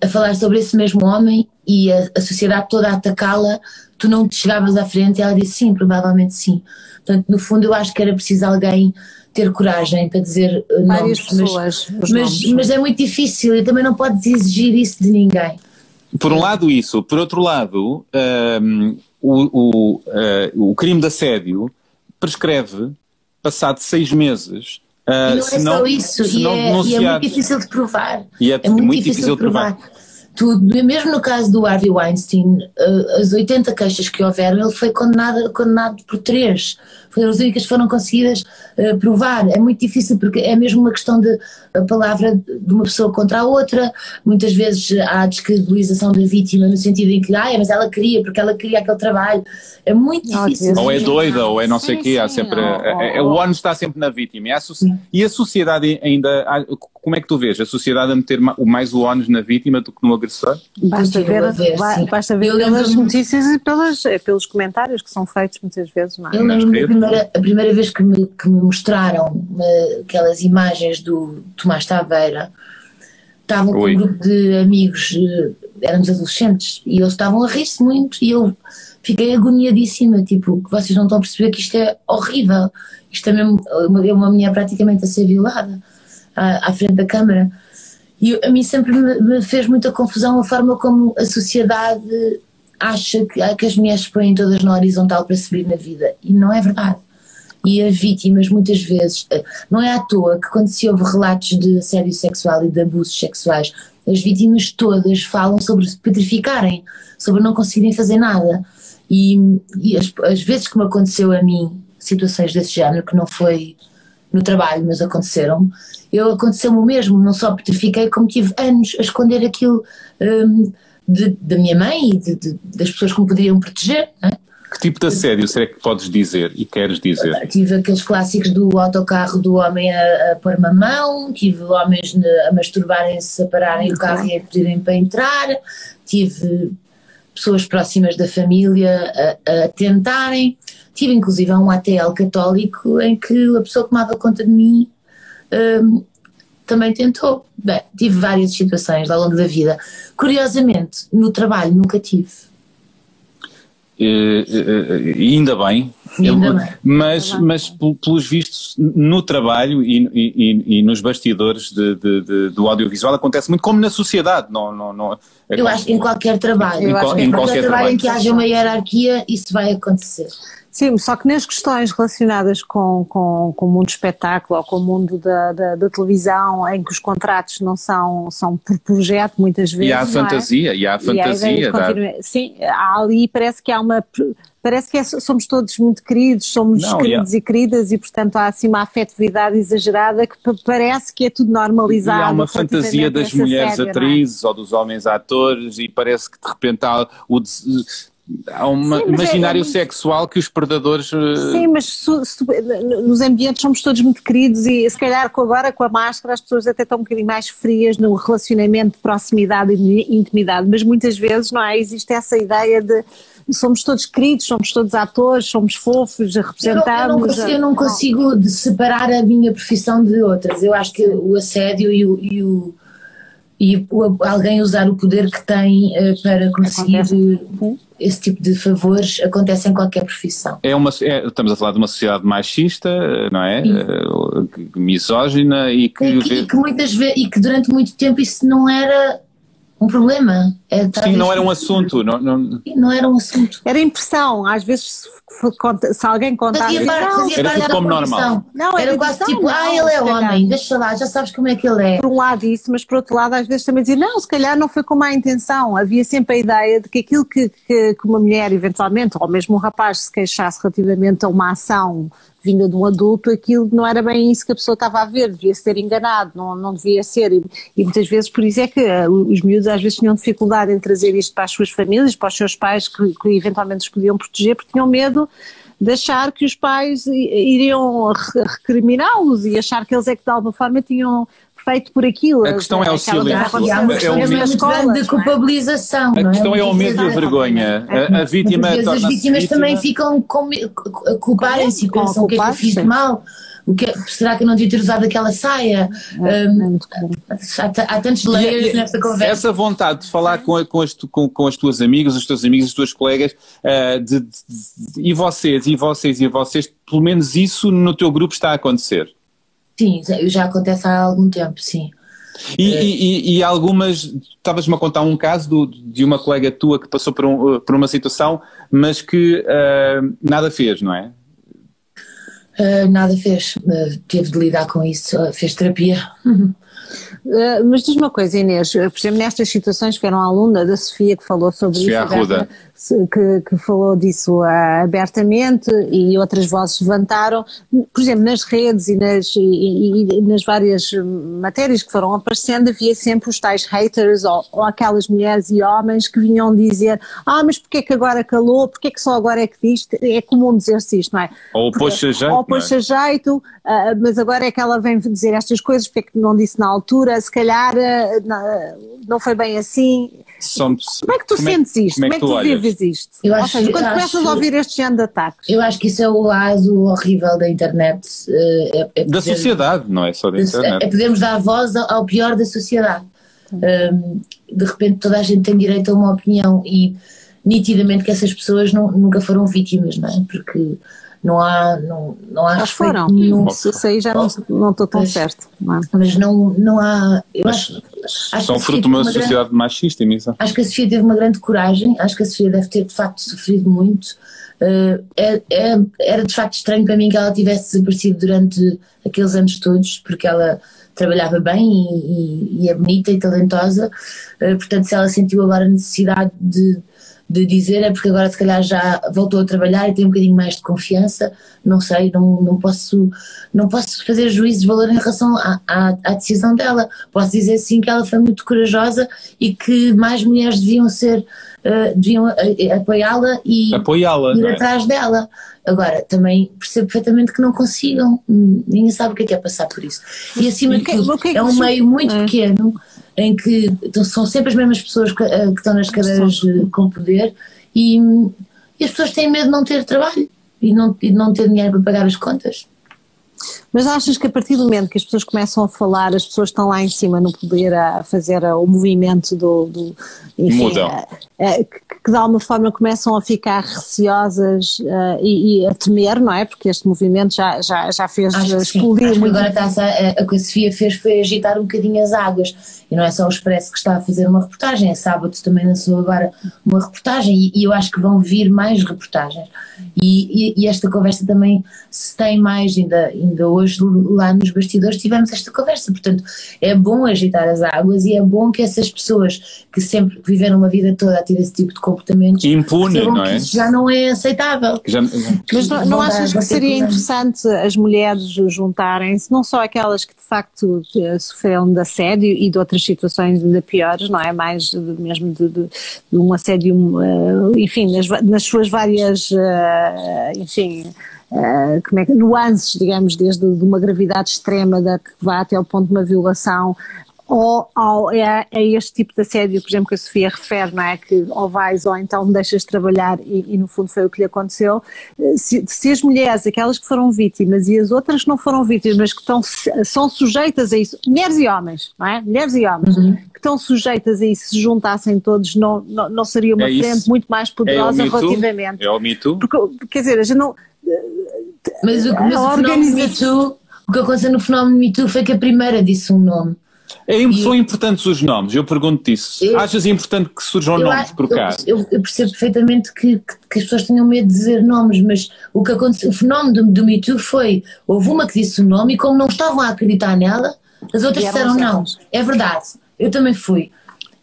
a falar sobre esse mesmo homem e a, a sociedade toda a atacá-la, tu não te chegavas à frente? E ela disse sim, provavelmente sim. Portanto, no fundo eu acho que era preciso alguém ter coragem para dizer uh, Várias nomes, pessoas, mas, mas, mas, é muito difícil e também não podes exigir isso de ninguém. Por um lado isso, por outro lado, um, o, o, uh, o crime de assédio prescreve, passado seis meses, Uh, e não é só isso, e, é, e, é, muito difícil de provar. E é, é muito, muito, difícil, de provar. provar. Tudo, mesmo no caso do Harvey Weinstein, uh, as 80 queixas que houveram, ele foi condenado, condenado por três foram as únicas que foram conseguidas uh, provar. É muito difícil porque é mesmo uma questão de a palavra de uma pessoa contra a outra. Muitas vezes há a descredibilização da vítima no sentido em que, ah, mas ela queria, porque ela queria aquele trabalho. É muito difícil. Ou é doida, ou é não sei o quê, há sempre. é, é, o ONU está sempre na vítima. E a, e a sociedade ainda. Como é que tu vês? A sociedade a meter mais o ONU na vítima do que no agressor? Basta ver, ver, basta ver pelas notícias e pelas, pelos comentários que são feitos muitas vezes. Não é? Eu lembro primeira, a primeira vez que me, que me mostraram aquelas imagens do Tomás Taveira, estavam com um grupo de amigos, éramos adolescentes, e eles estavam a rir-se muito, e eu fiquei agoniadíssima, tipo, que vocês não estão a perceber que isto é horrível, isto é mesmo uma, uma mulher praticamente a ser violada à, à frente da câmara. E a mim sempre me, fez muita confusão a forma como a sociedade acha que, que as mulheres põem todas na horizontal para subir na vida. E não é verdade. E as vítimas, muitas vezes, eh, não é à toa que quando se ouve relatos de assédio sexual e de abusos sexuais, as vítimas todas falam sobre se petrificarem, sobre não conseguirem fazer nada. E, e as, as vezes que me aconteceu a mim situações desse género, que não foi no trabalho, mas aconteceram, eu aconteceu-me o mesmo, não só petrifiquei, como tive anos a esconder aquilo. Um, de, da minha mãe e de, de, das pessoas que me poderiam proteger. É? Que tipo de assédio será que podes dizer e queres dizer? Tive aqueles clássicos do autocarro do homem a, a pôr uma mão, tive homens a masturbarem-se, a pararem o carro e a pedirem para entrar, tive pessoas próximas da família a, a tentarem, tive inclusive um ATL católico em que a pessoa que tomava conta de mim um, também tentou. Bem, tive várias situações ao longo da vida. Curiosamente, no trabalho nunca tive. E, e, ainda bem, ainda bem. mas, mas pelos vistos no trabalho e, e, e nos bastidores de, de, de, do audiovisual acontece muito como na sociedade. Não, não, não, é Eu acho que em qualquer trabalho, em, qual, em qualquer trabalho, trabalho em que haja uma hierarquia, isso vai acontecer. Sim, só que nas questões relacionadas com, com, com o mundo do espetáculo ou com o mundo da, da, da, televisão, em que os contratos não são, são por projeto, muitas vezes. E há a é? fantasia, é? e há a fantasia. A sim, há ali, parece que há uma. Parece que é, somos todos muito queridos, somos não, queridos e queridas, e portanto há assim uma afetividade exagerada que parece que é tudo normalizado. E há uma fantasia das mulheres série, é? atrizes é? ou dos homens atores, e parece que de repente há o há um imaginário é, sexual que os predadores. Eh, Sim, mas su, su, nos ambientes somos todos muito queridos e se calhar agora com a máscara as pessoas até estão um bocadinho mais frias no relacionamento de proximidade e intimidade, mas muitas vezes não é? Existe essa ideia de somos todos queridos, somos todos atores, somos fofos, representamos. Eu não, eu não consigo, eu não consigo separar a minha profissão de outras. Eu acho que o assédio e o, e o e alguém usar o poder que tem uh, para conseguir esse tipo de favores acontece em qualquer profissão. É uma, é, estamos a falar de uma sociedade machista, não é? Uh, misógina e que, e que, e que muitas vezes e que durante muito tempo isso não era um problema. É, Sim, não era um assunto. Não, não... não era um assunto. Era impressão. Às vezes, se, se alguém contasse. Fazia parte, fazia era parte como normal. Não, era, era quase tipo, não, ah, ele é homem, deixa lá, já sabes como é que ele é. Por um lado, isso, mas por outro lado, às vezes também dizia, não, se calhar não foi com má intenção. Havia sempre a ideia de que aquilo que, que, que uma mulher, eventualmente, ou mesmo um rapaz, se queixasse relativamente a uma ação vinda de um adulto, aquilo não era bem isso que a pessoa estava a ver, devia ser enganado, não, não devia ser. E, e muitas vezes, por isso é que uh, os miúdos às vezes tinham dificuldade em trazer isto para as suas famílias, para os seus pais, que, que eventualmente os podiam proteger, porque tinham medo de achar que os pais iriam recriminá-los e achar que eles é que de alguma forma tinham feito por aquilo. A questão é o silêncio. Uma é muito grande de culpabilização. A questão é, é o medo e a vergonha. A, a vítima As vítimas também ficam com, culparem-se e pensam o que é que eu fiz de mal. O que, é, será que eu não devia ter usado aquela saia? É, um, é há, há tantos layers nesta conversa. Essa vontade de falar com, com, as, com, com as tuas amigas, os teus amigos, as tuas colegas, uh, de, de, de, e vocês, e vocês, e vocês, pelo menos isso no teu grupo está a acontecer. Sim, já acontece há algum tempo, sim. E, é. e, e, algumas, estavas-me a contar um caso do, de uma colega tua que passou por, um, por uma situação, mas que uh, nada fez, não é? Uh, nada fez, uh, teve de lidar com isso, fez terapia. Uh, mas diz uma coisa, Inês, por exemplo, nestas situações que eram aluna da Sofia que falou sobre Sofia isso. Arruda que, que falou disso uh, abertamente e outras vozes levantaram, por exemplo, nas redes e nas, e, e nas várias matérias que foram aparecendo, havia sempre os tais haters ou, ou, aquelas mulheres e homens que vinham dizer ah, mas porquê é que agora calou, porquê é que só agora é que diz, é comum dizer-se isto, não é? Ou poxa jeito, Ou poxa é? jeito, uh, mas agora é que ela vem dizer estas coisas, porque é que não disse na altura, se calhar uh, não, foi bem assim, somos. Como é que tu como é sentes isto? Como é que, como é que tu vives isto? Eu Ou seja, quando começas acho, a ouvir este género de ataques. Eu acho que isso é o lado horrível da internet. Eh, é, é da sociedade, não é só da internet. É podermos dar voz ao pior da sociedade. Um, de repente toda a gente tem direito a uma opinião e nitidamente que essas pessoas não, nunca foram vítimas, não é? Porque não há, não, não há Elas foram, nenhum. Isso aí já não estou tão mas, certo. Não é? Mas não, não há. Eu mas acho, acho são fruto de uma, uma sociedade grande, machista, Misa. Acho que a Sofia teve uma grande coragem, acho que a Sofia deve ter de facto sofrido muito. Uh, é, é, era de facto estranho para mim que ela tivesse desaparecido durante aqueles anos todos, porque ela trabalhava bem e, e, e é bonita e talentosa, uh, portanto, se ela sentiu agora a necessidade de de dizer é porque agora se calhar já voltou a trabalhar e tem um bocadinho mais de confiança, não sei, não, não, posso, não posso fazer juízo de valor em relação à, à, à, decisão dela. Posso dizer sim que ela foi muito corajosa e que mais mulheres deviam ser, uh, deviam uh, apoiá-la e apoiá-la, ir é? atrás dela. Agora, também percebo perfeitamente que não consigam, ninguém sabe o que é, que é passar por isso. E acima de tudo, é um meio muito é. pequeno em que são sempre as mesmas pessoas que, eh, que estão nas cadeiras com poder e, e, as pessoas têm medo de não ter trabalho e não, e de não ter dinheiro para pagar as contas. Mas achas que a partir do momento que as pessoas começam a falar, as pessoas estão lá em cima no poder a fazer o movimento do. do enfim, a, a, que, que de alguma forma começam a ficar receosas uh, e, e, a temer, não é? Porque este movimento já, já, já fez explodir sim, muito. agora está a, a que a Sofia fez foi agitar um bocadinho as águas. E não é só o Expresso que está a fazer uma reportagem, é sábado também lançou agora uma reportagem e, e eu acho que vão vir mais reportagens. E, e, e, esta conversa também, se tem mais, ainda, ainda hoje lá nos bastidores tivemos esta conversa. Portanto, é bom agitar as águas e é bom que essas pessoas que sempre viveram uma vida toda a ter esse tipo de comportamentos impune, não é? isso já não é aceitável. Já, Mas não, não achas que seria interessante as mulheres juntarem-se, não só aquelas que de facto sofreram de assédio e de outras situações ainda piores, não é? Mais mesmo de, de, de um assédio, eh, enfim, nas, nas suas várias, eh, enfim, como é que, nuances, digamos, desde uma gravidade extrema da que vai até o ponto de uma violação ou ao, é, é, este tipo de assédio, por exemplo, que a Sofia refere, não é? Que ou vais ou então me deixas trabalhar e, e no fundo foi o que lhe aconteceu. Se, se, as mulheres, aquelas que foram vítimas e as outras que não foram vítimas, mas que estão, são sujeitas a isso, mulheres e homens, não é? Mulheres e homens, uhum. que estão sujeitas a isso, se juntassem todos, não, não, não seria uma é frente muito mais poderosa é relativamente. É o Me Too? Porque, quer dizer, a gente não. Mas o, mas o fenómeno Me Too, o que aconteceu no fenómeno Me Too foi que a primeira disse um nome. É, são importantes os nomes, eu pergunto isso. Eu, Achas importante que surjam nomes por cá? Eu, eu, percebo perfeitamente que, que, que, as pessoas tenham medo de dizer nomes, mas o que aconteceu, o fenómeno do, do Me Too foi, houve uma que disse o nome e como não estavam a acreditar nela, as outras disseram não, é verdade, eu também fui.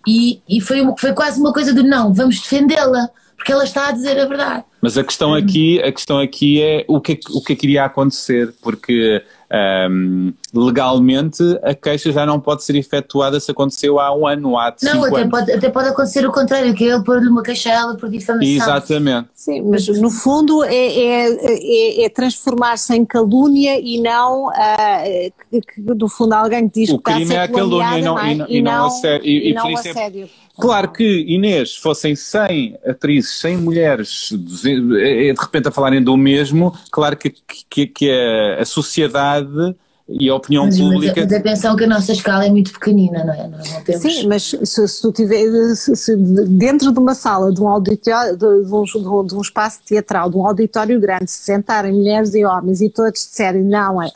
E, e foi, uma, foi quase uma coisa de não, vamos defendê-la, porque ela está a dizer a verdade. Mas a questão aqui, a questão aqui é o que, o que é que iria acontecer, porque um, legalmente a queixa já não pode ser efetuada se aconteceu há um ano, há Não, até anos. Pode, até pode acontecer o contrário, que é ele pôr-lhe uma queixa a ela por difamação. Exatamente. Sim, mas no fundo é, é, é, é transformar-se em calúnia e não, uh, que, que, no fundo alguém que diz o que crime está a é a calúnia e não, e não, e não, assédio. E, e, não é assédio. Claro que, Inês, fossem 100 atrizes, 100 mulheres, de repente a falarem do mesmo, claro que, que, que a, a sociedade e a opinião mas, pública. Mas, atenção que a nossa escala é muito pequenina, não é? Não, não temos... Sim, mas se, se tu tiver se, se dentro de uma sala, de um auditório, de, de, um, de, um, espaço teatral, de um auditório grande, se sentarem mulheres e homens e todos disserem não, é,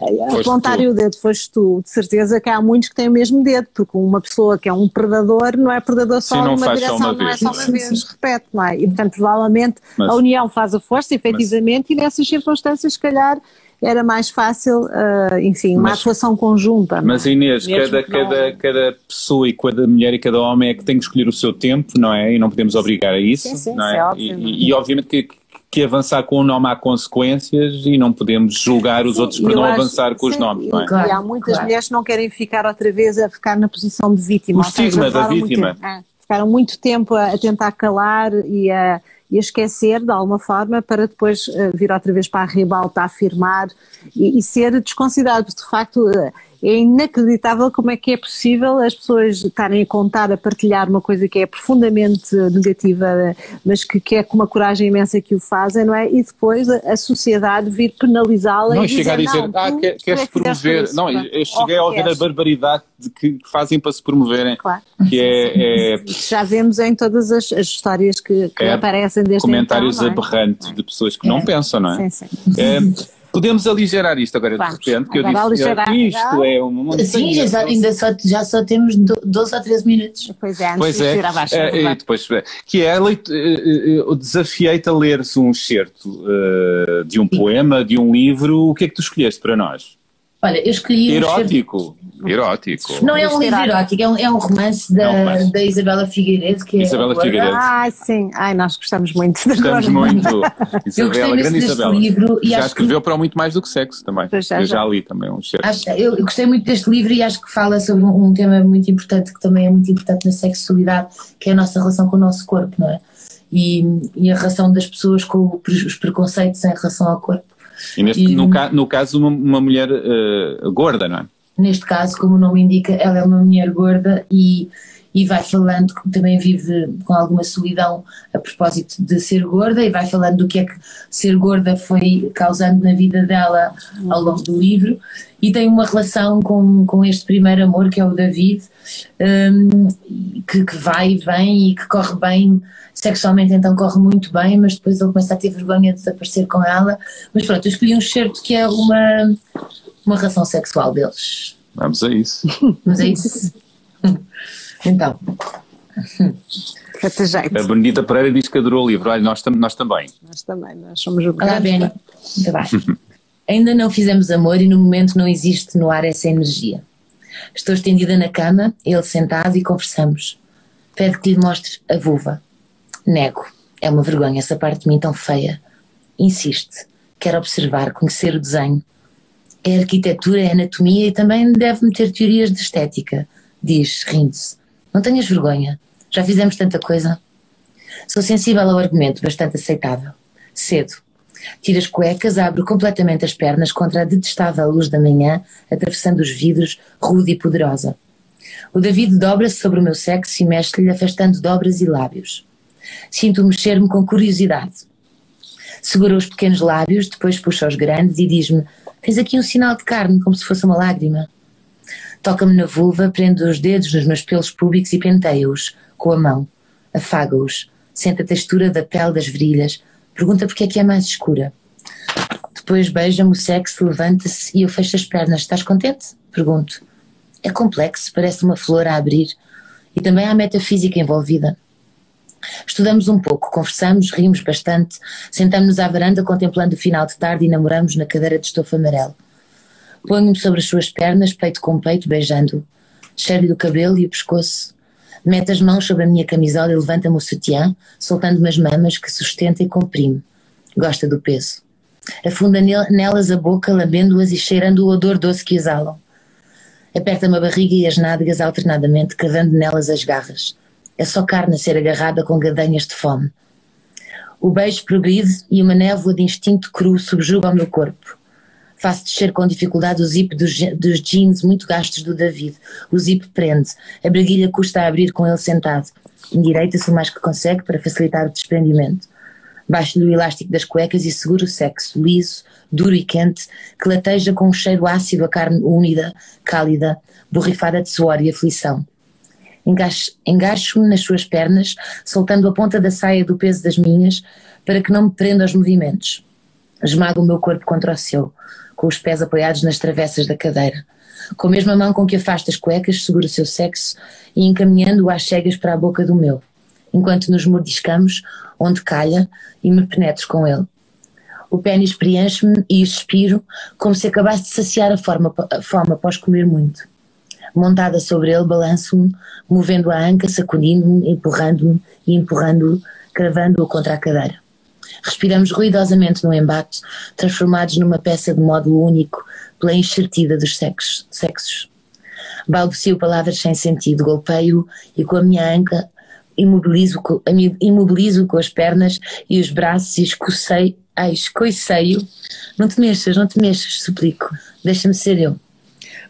é apontarem o dedo, foste tu, de certeza que há muitos que têm o mesmo dedo, porque uma pessoa que é um predador não é predador só Sim, numa direção, uma não é só uma vez, repete, não é? E portanto, provavelmente mas, a união faz a força, efetivamente, mas, e nessas circunstâncias, se calhar era mais fácil, uh, enfim, uma mas, atuação conjunta. Mas Inês, cada, cada, cada pessoa e cada mulher e cada homem é que tem que escolher o seu tempo, não é? E não podemos obrigar a isso, sim, sim, não é? é óbvio, e, é? e, e, obviamente que, que avançar com o nome há consequências e não podemos julgar os sim, outros por não acho, avançar com sim, os nomes, não é? Claro, e há muitas claro. mulheres que não querem ficar outra vez a ficar na posição de vítima. O estigma da vítima. Muito, é, ficaram muito tempo a, a tentar calar e a e a esquecer de alguma forma para depois uh, vir outra vez para a ribalta afirmar e, e, ser desconsiderado, de facto uh, é inacreditável como é que é possível as pessoas estarem a contar, a partilhar uma coisa que é profundamente negativa, mas que, que é com uma coragem imensa que o fazem, não é? E depois a, a sociedade vir penalizá-la não, e chegar dizer, a dizer, não, ah, tu, quer, queres é que promover, isso, não, eu cheguei a ouvir a barbaridade que fazem para se promoverem, claro. que é, é... Já vemos em todas as, as histórias que, que é, aparecem desde comentários então, comentários aberrantes de pessoas que não é. pensam, não é? Sim, sim. Podemos aligerar isto agora Vamos. de repente, que eu disse aligerar, isto é uma montanha. Sim, já, ainda só, já só temos 12 ou 13 minutos. Pois é, antes pois de é, ir abaixo. É, é, depois, que é, eu desafiei-te a leres um excerto uh, de um poema, de um livro, o que é que tu escolheste para nós? Olha, eu escolhi Erótico. Erótico. Não é um livro erótico, é um, é um romance da, é um da Isabela Figueiredo. Que é Isabela Figueiredo. Ah, sim. Ai, nós gostamos muito. Gostamos muito. Isabela, grande Isabela. Livro e já escreveu que... para muito mais do que sexo também. Já, eu já, li também um cheiro. Eu gostei muito deste livro e acho que fala sobre um, um tema muito importante, que também é muito importante na sexualidade, que é a nossa relação com o nosso corpo, não é? E, e a relação das pessoas com os preconceitos em relação ao corpo. E, neste, e no, no, caso, uma, uma mulher uh, gorda, não é? Neste caso, como o nome indica, ela é uma mulher gorda e, e vai falando que também vive com alguma solidão a propósito de ser gorda e vai falando do que é que ser gorda foi causando na vida dela ao longo do livro. E tem uma relação com, com este primeiro amor que é o David um, que, que vai e vem e que corre bem. Sexualmente então corre muito bem mas depois ele começa a ter vergonha de desaparecer com ela. Mas pronto, eu escolhi um certo que é uma uma relação sexual deles. Vamos a isso. Vamos a isso. então. A Benedita Pereira diz que adorou o livro. Olha, nós, tam nós também. Nós também, nós somos o Olá, Beni. Muito bem. Ainda não fizemos amor e no momento não existe no ar essa energia. Estou estendida na cama, ele sentado e conversamos. Pede que lhe mostre a vulva. Nego. É uma vergonha essa parte de mim tão feia. Insiste. Quer observar, conhecer o desenho. É arquitetura, é anatomia e também deve meter teorias de estética. Diz, rindo-se. Não tenhas vergonha. Já fizemos tanta coisa. Sou sensível ao argumento, bastante aceitável. Cedo. Tiro as cuecas, abro completamente as pernas contra a detestável luz da manhã, atravessando os vidros, rude e poderosa. O David dobra-se sobre o meu sexo e mexe-lhe, afastando dobras e lábios. Sinto mexer-me com curiosidade. Segura os pequenos lábios, depois puxa os grandes e diz-me: Tens aqui um sinal de carne, como se fosse uma lágrima. Toca-me na vulva, prende os dedos nos meus pelos públicos e penteia-os com a mão. Afaga-os. Sente a textura da pele das virilhas. Pergunta porque é que é mais escura. Depois beija-me o sexo, levanta-se e eu fecho as pernas. Estás contente? Pergunto. É complexo, parece uma flor a abrir. E também há metafísica envolvida. Estudamos um pouco, conversamos, rimos bastante, sentamos-nos à varanda contemplando o final de tarde e namoramos na cadeira de estofo amarelo. Ponho-me sobre as suas pernas, peito com peito, beijando-o. Cheiro-lhe o cabelo e o pescoço. Mete as mãos sobre a minha camisola e levanta-me o sutiã, soltando-me as mamas que sustenta e comprime. Gosta do peso. Afunda nelas a boca, lambendo-as e cheirando o odor doce que exalam. Aperta-me a barriga e as nádegas alternadamente, cavando nelas as garras. É só carne a ser agarrada com gadanhas de fome. O beijo progride e uma névoa de instinto cru subjuga o meu corpo. Faço descer com dificuldade o zip dos, dos jeans muito gastos do David. O zip prende. A braguilha custa a abrir com ele sentado. Endireita-se o mais que consegue para facilitar o desprendimento. Baixo-lhe o elástico das cuecas e seguro o sexo, liso, duro e quente, que lateja com um cheiro ácido a carne úmida, cálida, borrifada de suor e aflição. Engaixo-me nas suas pernas, soltando a ponta da saia do peso das minhas, para que não me prenda aos movimentos. Esmago o meu corpo contra o seu, com os pés apoiados nas travessas da cadeira. Com a mesma mão com que afasta as cuecas, seguro o seu sexo e encaminhando-o às cegas para a boca do meu, enquanto nos mordiscamos, onde calha, e me penetro com ele. O pênis preenche-me e expiro, como se acabasse de saciar a, forma, a fome após comer muito. Montada sobre ele, balanço-me, movendo a anca, sacudindo-me, empurrando-me e empurrando-o, cravando-o contra a cadeira. Respiramos ruidosamente no embate, transformados numa peça de módulo único pela enxertida dos sexos. sexos. Balbucio palavras sem sentido, golpeio e com a minha anca imobilizo, imobilizo com as pernas e os braços e escocei, ai, escoiceio. Não te mexas, não te mexas, suplico. Deixa-me ser eu.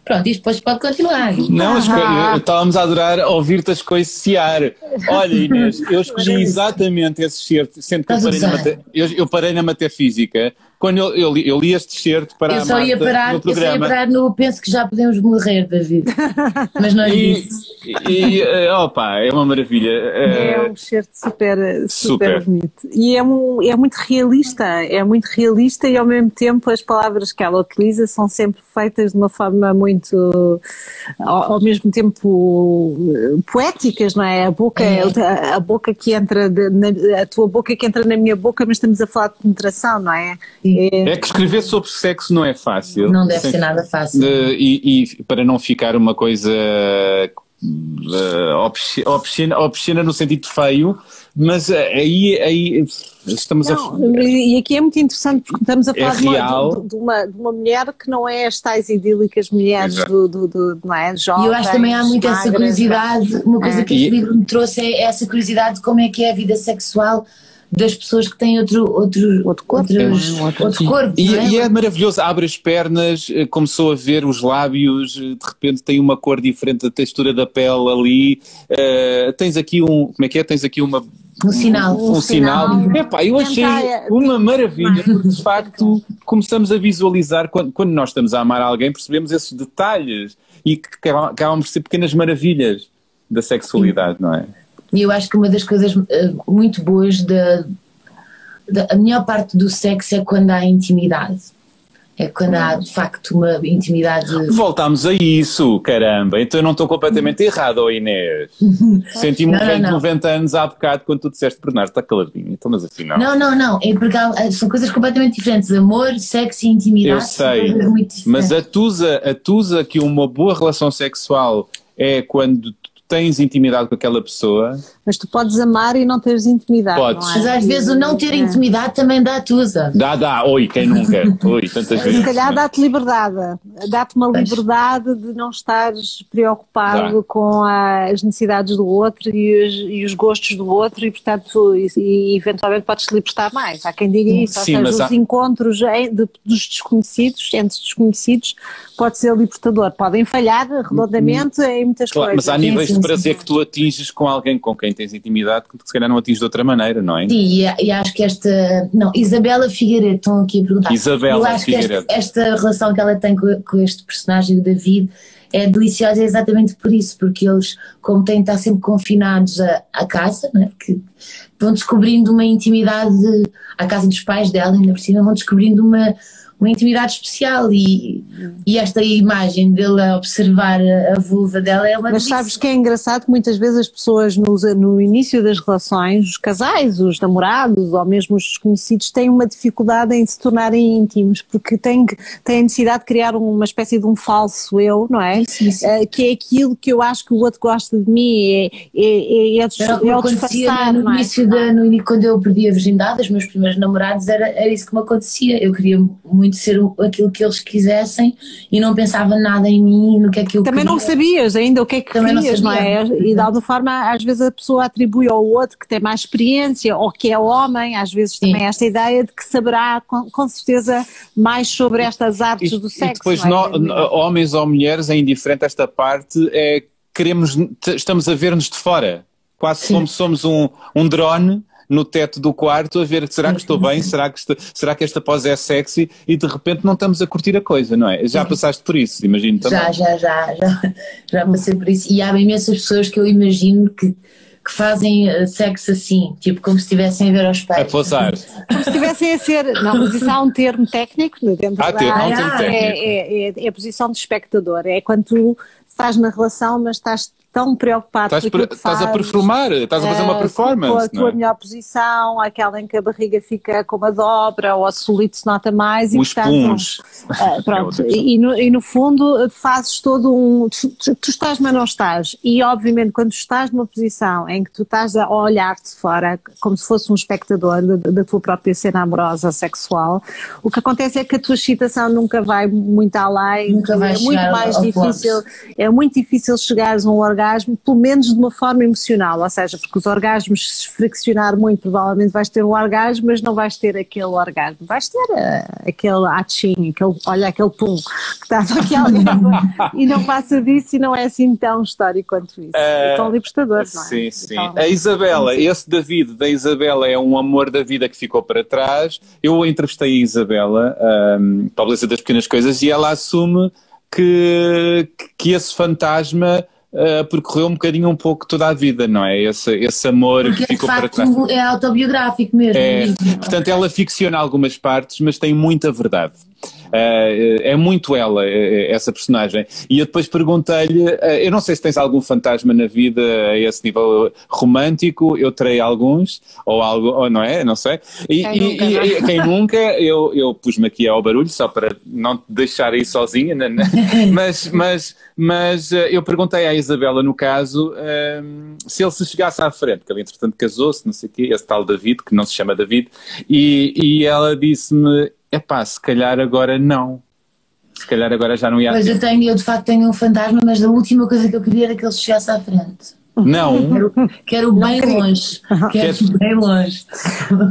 Pronto, isto depois pode continuar. Não, ah. estávamos a adorar ouvir-te a escoiciar. Olha, Inês, eu escolhi exatamente esse certo, sendo que eu parei, na, eu, eu parei na Matefísica quando eu, eu, li, eu li este t-shirt para eu só ia parar, no programa. Eu só ia parar no penso que já podemos morrer, David. Mas não é isso. E, eh, opa, é uma maravilha. É eh, um t-shirt super, super, super, bonito. E é, um, é muito realista, é muito realista e ao mesmo tempo as palavras que ela utiliza são sempre feitas de uma forma muito, ao, ao mesmo tempo poéticas, não é? A boca, é. a, a, boca que entra, de, na, a tua boca que entra na minha boca, mas estamos a falar de penetração, não é? É, é que escrever sobre sexo não é fácil. Não deve ser nada fácil. e, e, para não ficar uma coisa uh, obscena, obscena no sentido feio, mas aí, aí estamos não, a. E aqui é muito interessante porque estamos a é falar é de, uma, de, de, uma, de, uma, mulher que não é as tais idílicas mulheres do, do, do, não é? Jovens, e eu acho que também há muito essa curiosidade. Uma coisa é. que este livro me trouxe é essa curiosidade de como é que é a vida sexual das pessoas que têm outro, outro, outro corpo. Outros, é, outro, outro corpo e, é? e, é? maravilhoso, abre as pernas, eh, começou a ver os lábios, eh, de repente tem uma cor diferente da textura da pele ali. Uh, tens aqui um, como é que é? Tens aqui uma. Um sinal. Um, um sinal. sinal. Epá, eu achei uma maravilha, porque de facto começamos a visualizar, quando, quando nós estamos a amar alguém, percebemos esses detalhes e que acabam por ser pequenas maravilhas da sexualidade, não é? E eu acho que uma das coisas uh, muito boas da, da. A melhor parte do sexo é quando há intimidade. É quando há de facto uma intimidade. Voltámos a isso, caramba. Então eu não estou completamente errado, oh Inês. Senti-me um velho de 90 anos há bocado quando tu disseste Bernardo, está caladinho. Então, mas afinal. Não, não, não. É porque há, são coisas completamente diferentes. Amor, sexo e intimidade. Eu sei. Mas a Tusa, a Tusa que uma boa relação sexual é quando tens intimidade com aquela pessoa. Mas tu podes amar e não teres intimidade. Podes. É? Mas às vezes o não ter é. intimidade também dá tusa. Dá, dá. Oi, quem nunca? Oi, tantas vezes. Se calhar dá-te liberdade. Dá-te uma liberdade de não estares preocupado dá. com as necessidades do outro e os, e os, gostos do outro e, portanto, e, e eventualmente podes-te libertar mais. Há quem diga isso. Sim, Ou seja, os há... encontros de, dos desconhecidos, entre desconhecidos, pode ser libertador. Podem falhar redondamente hum, em muitas claro, coisas. Mas há níveis sim, de prazer sim. que tu atinges com alguém com quem tens intimidade que se calhar não atinges de outra maneira, não é? Sim, e, e acho que esta. Não, Isabela Figueiredo, estão aqui a perguntar. Isabela Eu acho Figueiredo. que esta, esta, relação que ela tem com, com este personagem, o David, é deliciosa exatamente por isso, porque eles, como têm de estar sempre confinados à, à casa, né, que vão descobrindo uma intimidade à casa dos pais dela, ainda por cima, vão descobrindo uma uma intimidade especial e, e esta imagem dele a observar a vulva dela é uma Mas sabes que é engraçado que muitas vezes as pessoas no, no início das relações, os casais, os namorados ou mesmo os desconhecidos têm uma dificuldade em se tornarem íntimos porque têm, têm a necessidade de criar uma espécie de um falso eu, não é? Uh, que é aquilo que eu acho que o outro gosta de mim, é, é, é, é, é o disfarçar, no, é? início da, no, quando eu perdi a virgindade, os meus primeiros namorados, era, era isso que me acontecia, eu queria muito muito ser aquilo que eles quisessem e não pensava nada em mim, no que é que eu Também queria. não sabias ainda o que é que Também querias, não, não, é? E de alguma forma, às vezes a pessoa atribui ao outro que tem mais experiência ou que é homem, às vezes Sim. também esta ideia de que saberá com, com certeza mais sobre estas artes e, do sexo. E depois, é? no, homens ou mulheres, é indiferente esta parte, é queremos, estamos a ver-nos de fora, quase Sim. como somos um, um drone no teto do quarto a ver será que estou bem, será que, estou, será que esta pose é sexy e de repente não estamos a curtir a coisa, não é? Já passaste por isso, imagino também. Já, já, já, já, já passei por isso e há imensas pessoas que eu imagino que que fazem eh, sexo assim, tipo como se estivessem a ver aos pés. A posar. Como se estivessem a ser. Não, mas isso há um termo técnico dentro há da termo, há um termo técnico. É, é, é, é, a posição de espectador. É quando tu estás na relação, mas estás tão preocupado estás, estás a performar, estás a fazer uma performance. Com a tua é? melhor posição, aquela em que a barriga fica com uma dobra ou a solito se nota mais. Os puns. Uh, pronto, é e, no, e no fundo fazes todo um. Tu, tu, estás, mas não estás. E obviamente, quando estás numa posição em que tu estás a olhar-te fora, como se fosse um espectador da, da, tua própria cena amorosa sexual, o que acontece é que a tua excitação nunca vai muito além. Nunca vai é muito mais difícil. É muito difícil chegares a um orgasmo orgasmo, pelo menos de uma forma emocional, ou seja, porque os orgasmos, se friccionar muito, provavelmente vais ter um orgasmo, mas não vais ter aquele orgasmo, vais ter uh, aquele atching, aquele, olha, aquele pum que estás aqui e não passa disso e não é assim tão histórico quanto isso. É tão libertador, não é? Sim, sim. a Isabela, esse David da Isabela é um amor da vida que ficou para trás. Eu entrevistei a Isabela, um, para a beleza das pequenas coisas, e ela assume que, que esse fantasma uh, percorreu um bocadinho um pouco toda a vida, não é? Esse, esse amor Porque que ficou de facto, para trás. É autobiográfico mesmo. É, portanto, ela ficciona algumas partes, mas tem muita verdade. Uh, é muito ela, eh, essa personagem. E eu depois perguntei-lhe: uh, eu não sei se tens algum fantasma na vida a esse nível romântico, eu terei alguns, ou algo, ou não é? Não sei. E quem e, nunca, e, quem nunca eu, eu pus-me aqui ao barulho, só para não te deixar aí sozinha, né? né? mas, mas, mas uh, eu perguntei à Isabela, no caso, se ele se chegasse à frente, porque ele entretanto casou-se, não sei o quê, esse tal David, que não se chama David, e, e ela disse-me é pá, se calhar agora não. Se calhar agora já não ia. Pois eu tenho, eu de facto tenho um fantasma, mas a última coisa que eu queria era que ele chegasse à frente. Não. Quero, quero bem longe. Quero bem longe.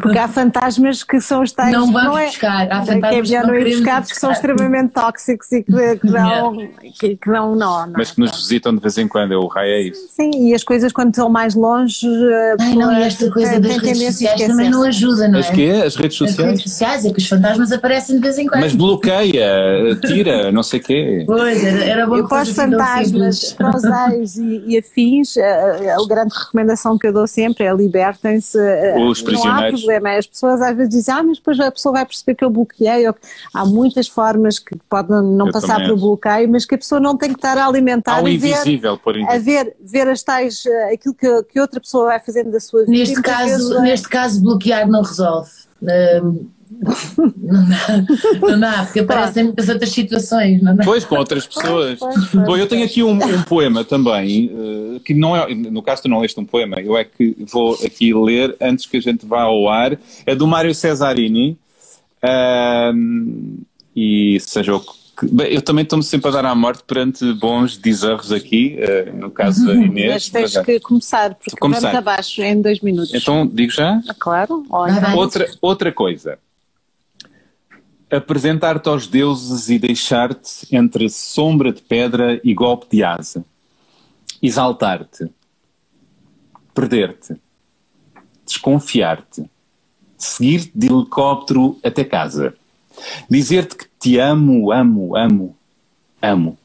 Porque há fantasmas que são os tais. Não vamos não é, buscar. Há fantasmas que é melhor não ir buscar porque são extremamente tóxicos e que, que dão, que, que dão nó. Mas que nos visitam de vez em quando, o raio é isso. Sim, e as coisas quando estão mais longe. Ai, não, e esta coisa das redes sociais também não ajuda, não é? As quê? As redes sociais? As redes sociais, é que os fantasmas aparecem de vez em quando. Mas bloqueia, tira, não sei o quê. Pois, era, era bom Eu pós fantasmas, prosais e, e afins a, a, grande recomendação que eu dou sempre é libertem-se. Os prisioneiros. Não há problema. As pessoas às vezes dizem, ah, mas depois a pessoa vai perceber que eu bloqueei. Há muitas formas que podem não eu passar pelo bloqueio, mas que a pessoa não tem que estar a alimentar. Há o invisível, por A ver, ver as tais, aquilo que, que outra pessoa vai fazendo da sua vida. Neste, caso, neste caso, bloquear não resolve. Um, não dá, não dá, porque aparecem muitas outras situações, não dá? Pois, com outras pessoas. Pois, pois, pois, Bom, eu tenho aqui um, um poema também, uh, que não é, no caso tu não leste um poema, eu é que vou aqui ler antes que a gente vá ao ar, é do Mário Cesarini, uh, e seja o que Bem, eu também estou-me sempre a dar à morte perante bons deserros aqui, uh, no caso da uhum. Inês. Mas tens que começar, porque começar. vamos abaixo em dois minutos. Então, digo já? Ah, claro. Olha. Outra, outra coisa apresentar-te aos deuses e deixar-te entre sombra de pedra e golpe de asa, exaltar-te, perder-te, desconfiar-te, seguir-te de helicóptero até casa, dizer-te que te amo, amo, amo, amo,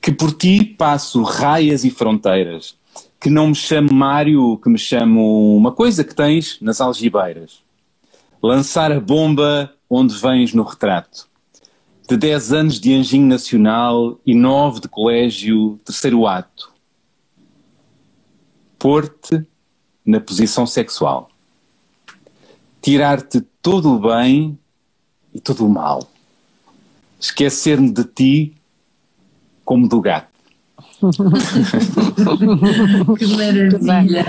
que por ti passo raias e fronteiras, que não me chamo Mário, que me chamo uma coisa que tens nas algibeiras. Lançar a bomba onde vens no retrato. De 10 anos de anjinho nacional e 9 de colégio, terceiro ato. Pôr-te na posição sexual. Tirar-te todo o bem e todo o mal. Esquecer-me de ti como do gato. que maravilha!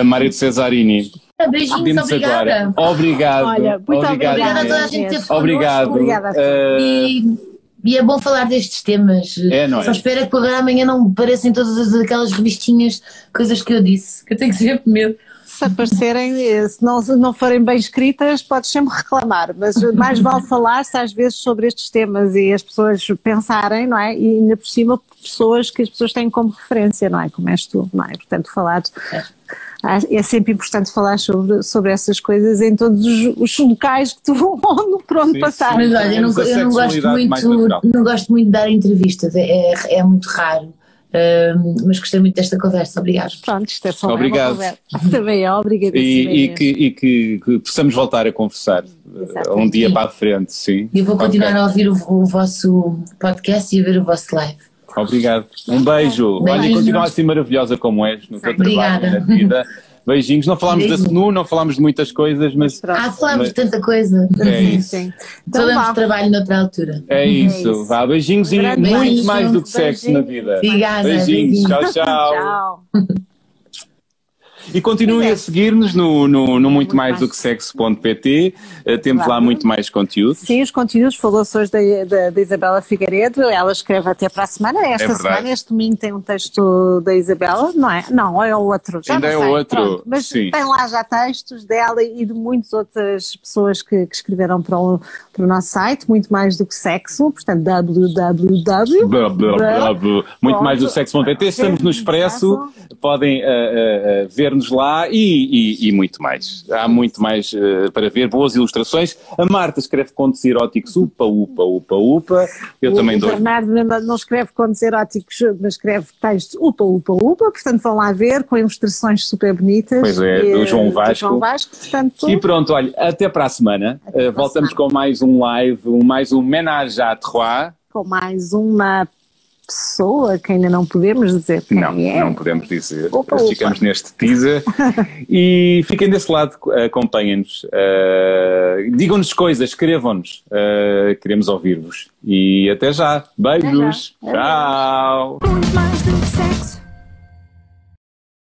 A Mário de Cesarini Beijinhos, obrigada. Agora. Obrigado. Olha, muito obrigada. Obrigada a toda a gente que esteve Obrigado. Obrigada. Uh... E, e, é bom falar destes temas. É, não é? Só espero que amanhã não parecem todas aquelas revistinhas, coisas que eu disse, que eu tenho sempre medo. Se aparecerem, se não, se não forem bem escritas, podes sempre reclamar, mas mais vale falar-se às vezes sobre estes temas e as pessoas pensarem, não é? E ainda por cima, pessoas que as pessoas têm como referência, não é? Como és tu, não é? Portanto, falar é é sempre importante falar sobre, sobre essas coisas em todos os, os locais que tu onde, por onde sim, passar. Mas olha, eu não, eu não gosto muito, não gosto muito de dar entrevistas, é, é, é muito raro. Uh, mas gostei muito desta conversa, obrigado. Pronto, isto é só Obrigado. Também é, obrigado. E, e, que, e que, que, possamos voltar a conversar Exatamente. um dia para a frente, sim. E eu vou continuar okay. a ouvir o, o vosso podcast e a ver o vosso live. Obrigado. Um beijo. beijo. Olha, e continua assim maravilhosa como és no teu Obrigada. trabalho na vida. Beijinhos. Não falámos da SNU, não falámos de muitas coisas, mas. Ah, falámos de tanta coisa. É isso. Sim. Então, Falamos de trabalho noutra altura. É, é isso. É isso. Vá, beijinhos e muito mais do que sexo na vida. Obrigada. Beijinhos. Beijinhos. Tchau, tchau. tchau. E continuem é. a seguir-nos no, no, no, Muito, muito Mais, mais do que Sexo.pt, uh, temos claro. lá muito mais conteúdo. Sim, os conteúdos, falou-se hoje da, da, da, Isabela Figueiredo, ela escreve até para a semana, esta é semana, este domingo tem um texto da Isabela, não é? Não, é o outro. Já Ainda é o outro, Pronto, mas sim. tem lá já textos dela e de muitas outras pessoas que, que escreveram para o, para o nosso site, muito mais do que sexo, portanto www. muito mais do que sexo.pt, estamos no Expresso, podem uh, uh, ver nos lá e, e, e, muito mais. Há muito mais uh, para ver, boas ilustrações. A Marta escreve contos eróticos, upa, upa, upa, upa. Eu o também dou. O Bernardo não escreve contos eróticos, mas escreve textos upa, upa, upa, portanto vão lá ver, com ilustrações super bonitas. Pois é, do João Vasco. Do João Vasco portanto... E pronto, olha, até para a semana. Uh, voltamos com mais um live, mais um Menage à Trois. Com mais uma pessoa que ainda não podemos dizer quem não, é. Não, podemos dizer. Opa, opa. Ficamos neste teaser. e fiquem desse lado, acompanhem-nos. Uh, Digam-nos coisas, escrevam-nos. Uh, queremos ouvir-vos. E até já. Beijos. Até já. Tchau.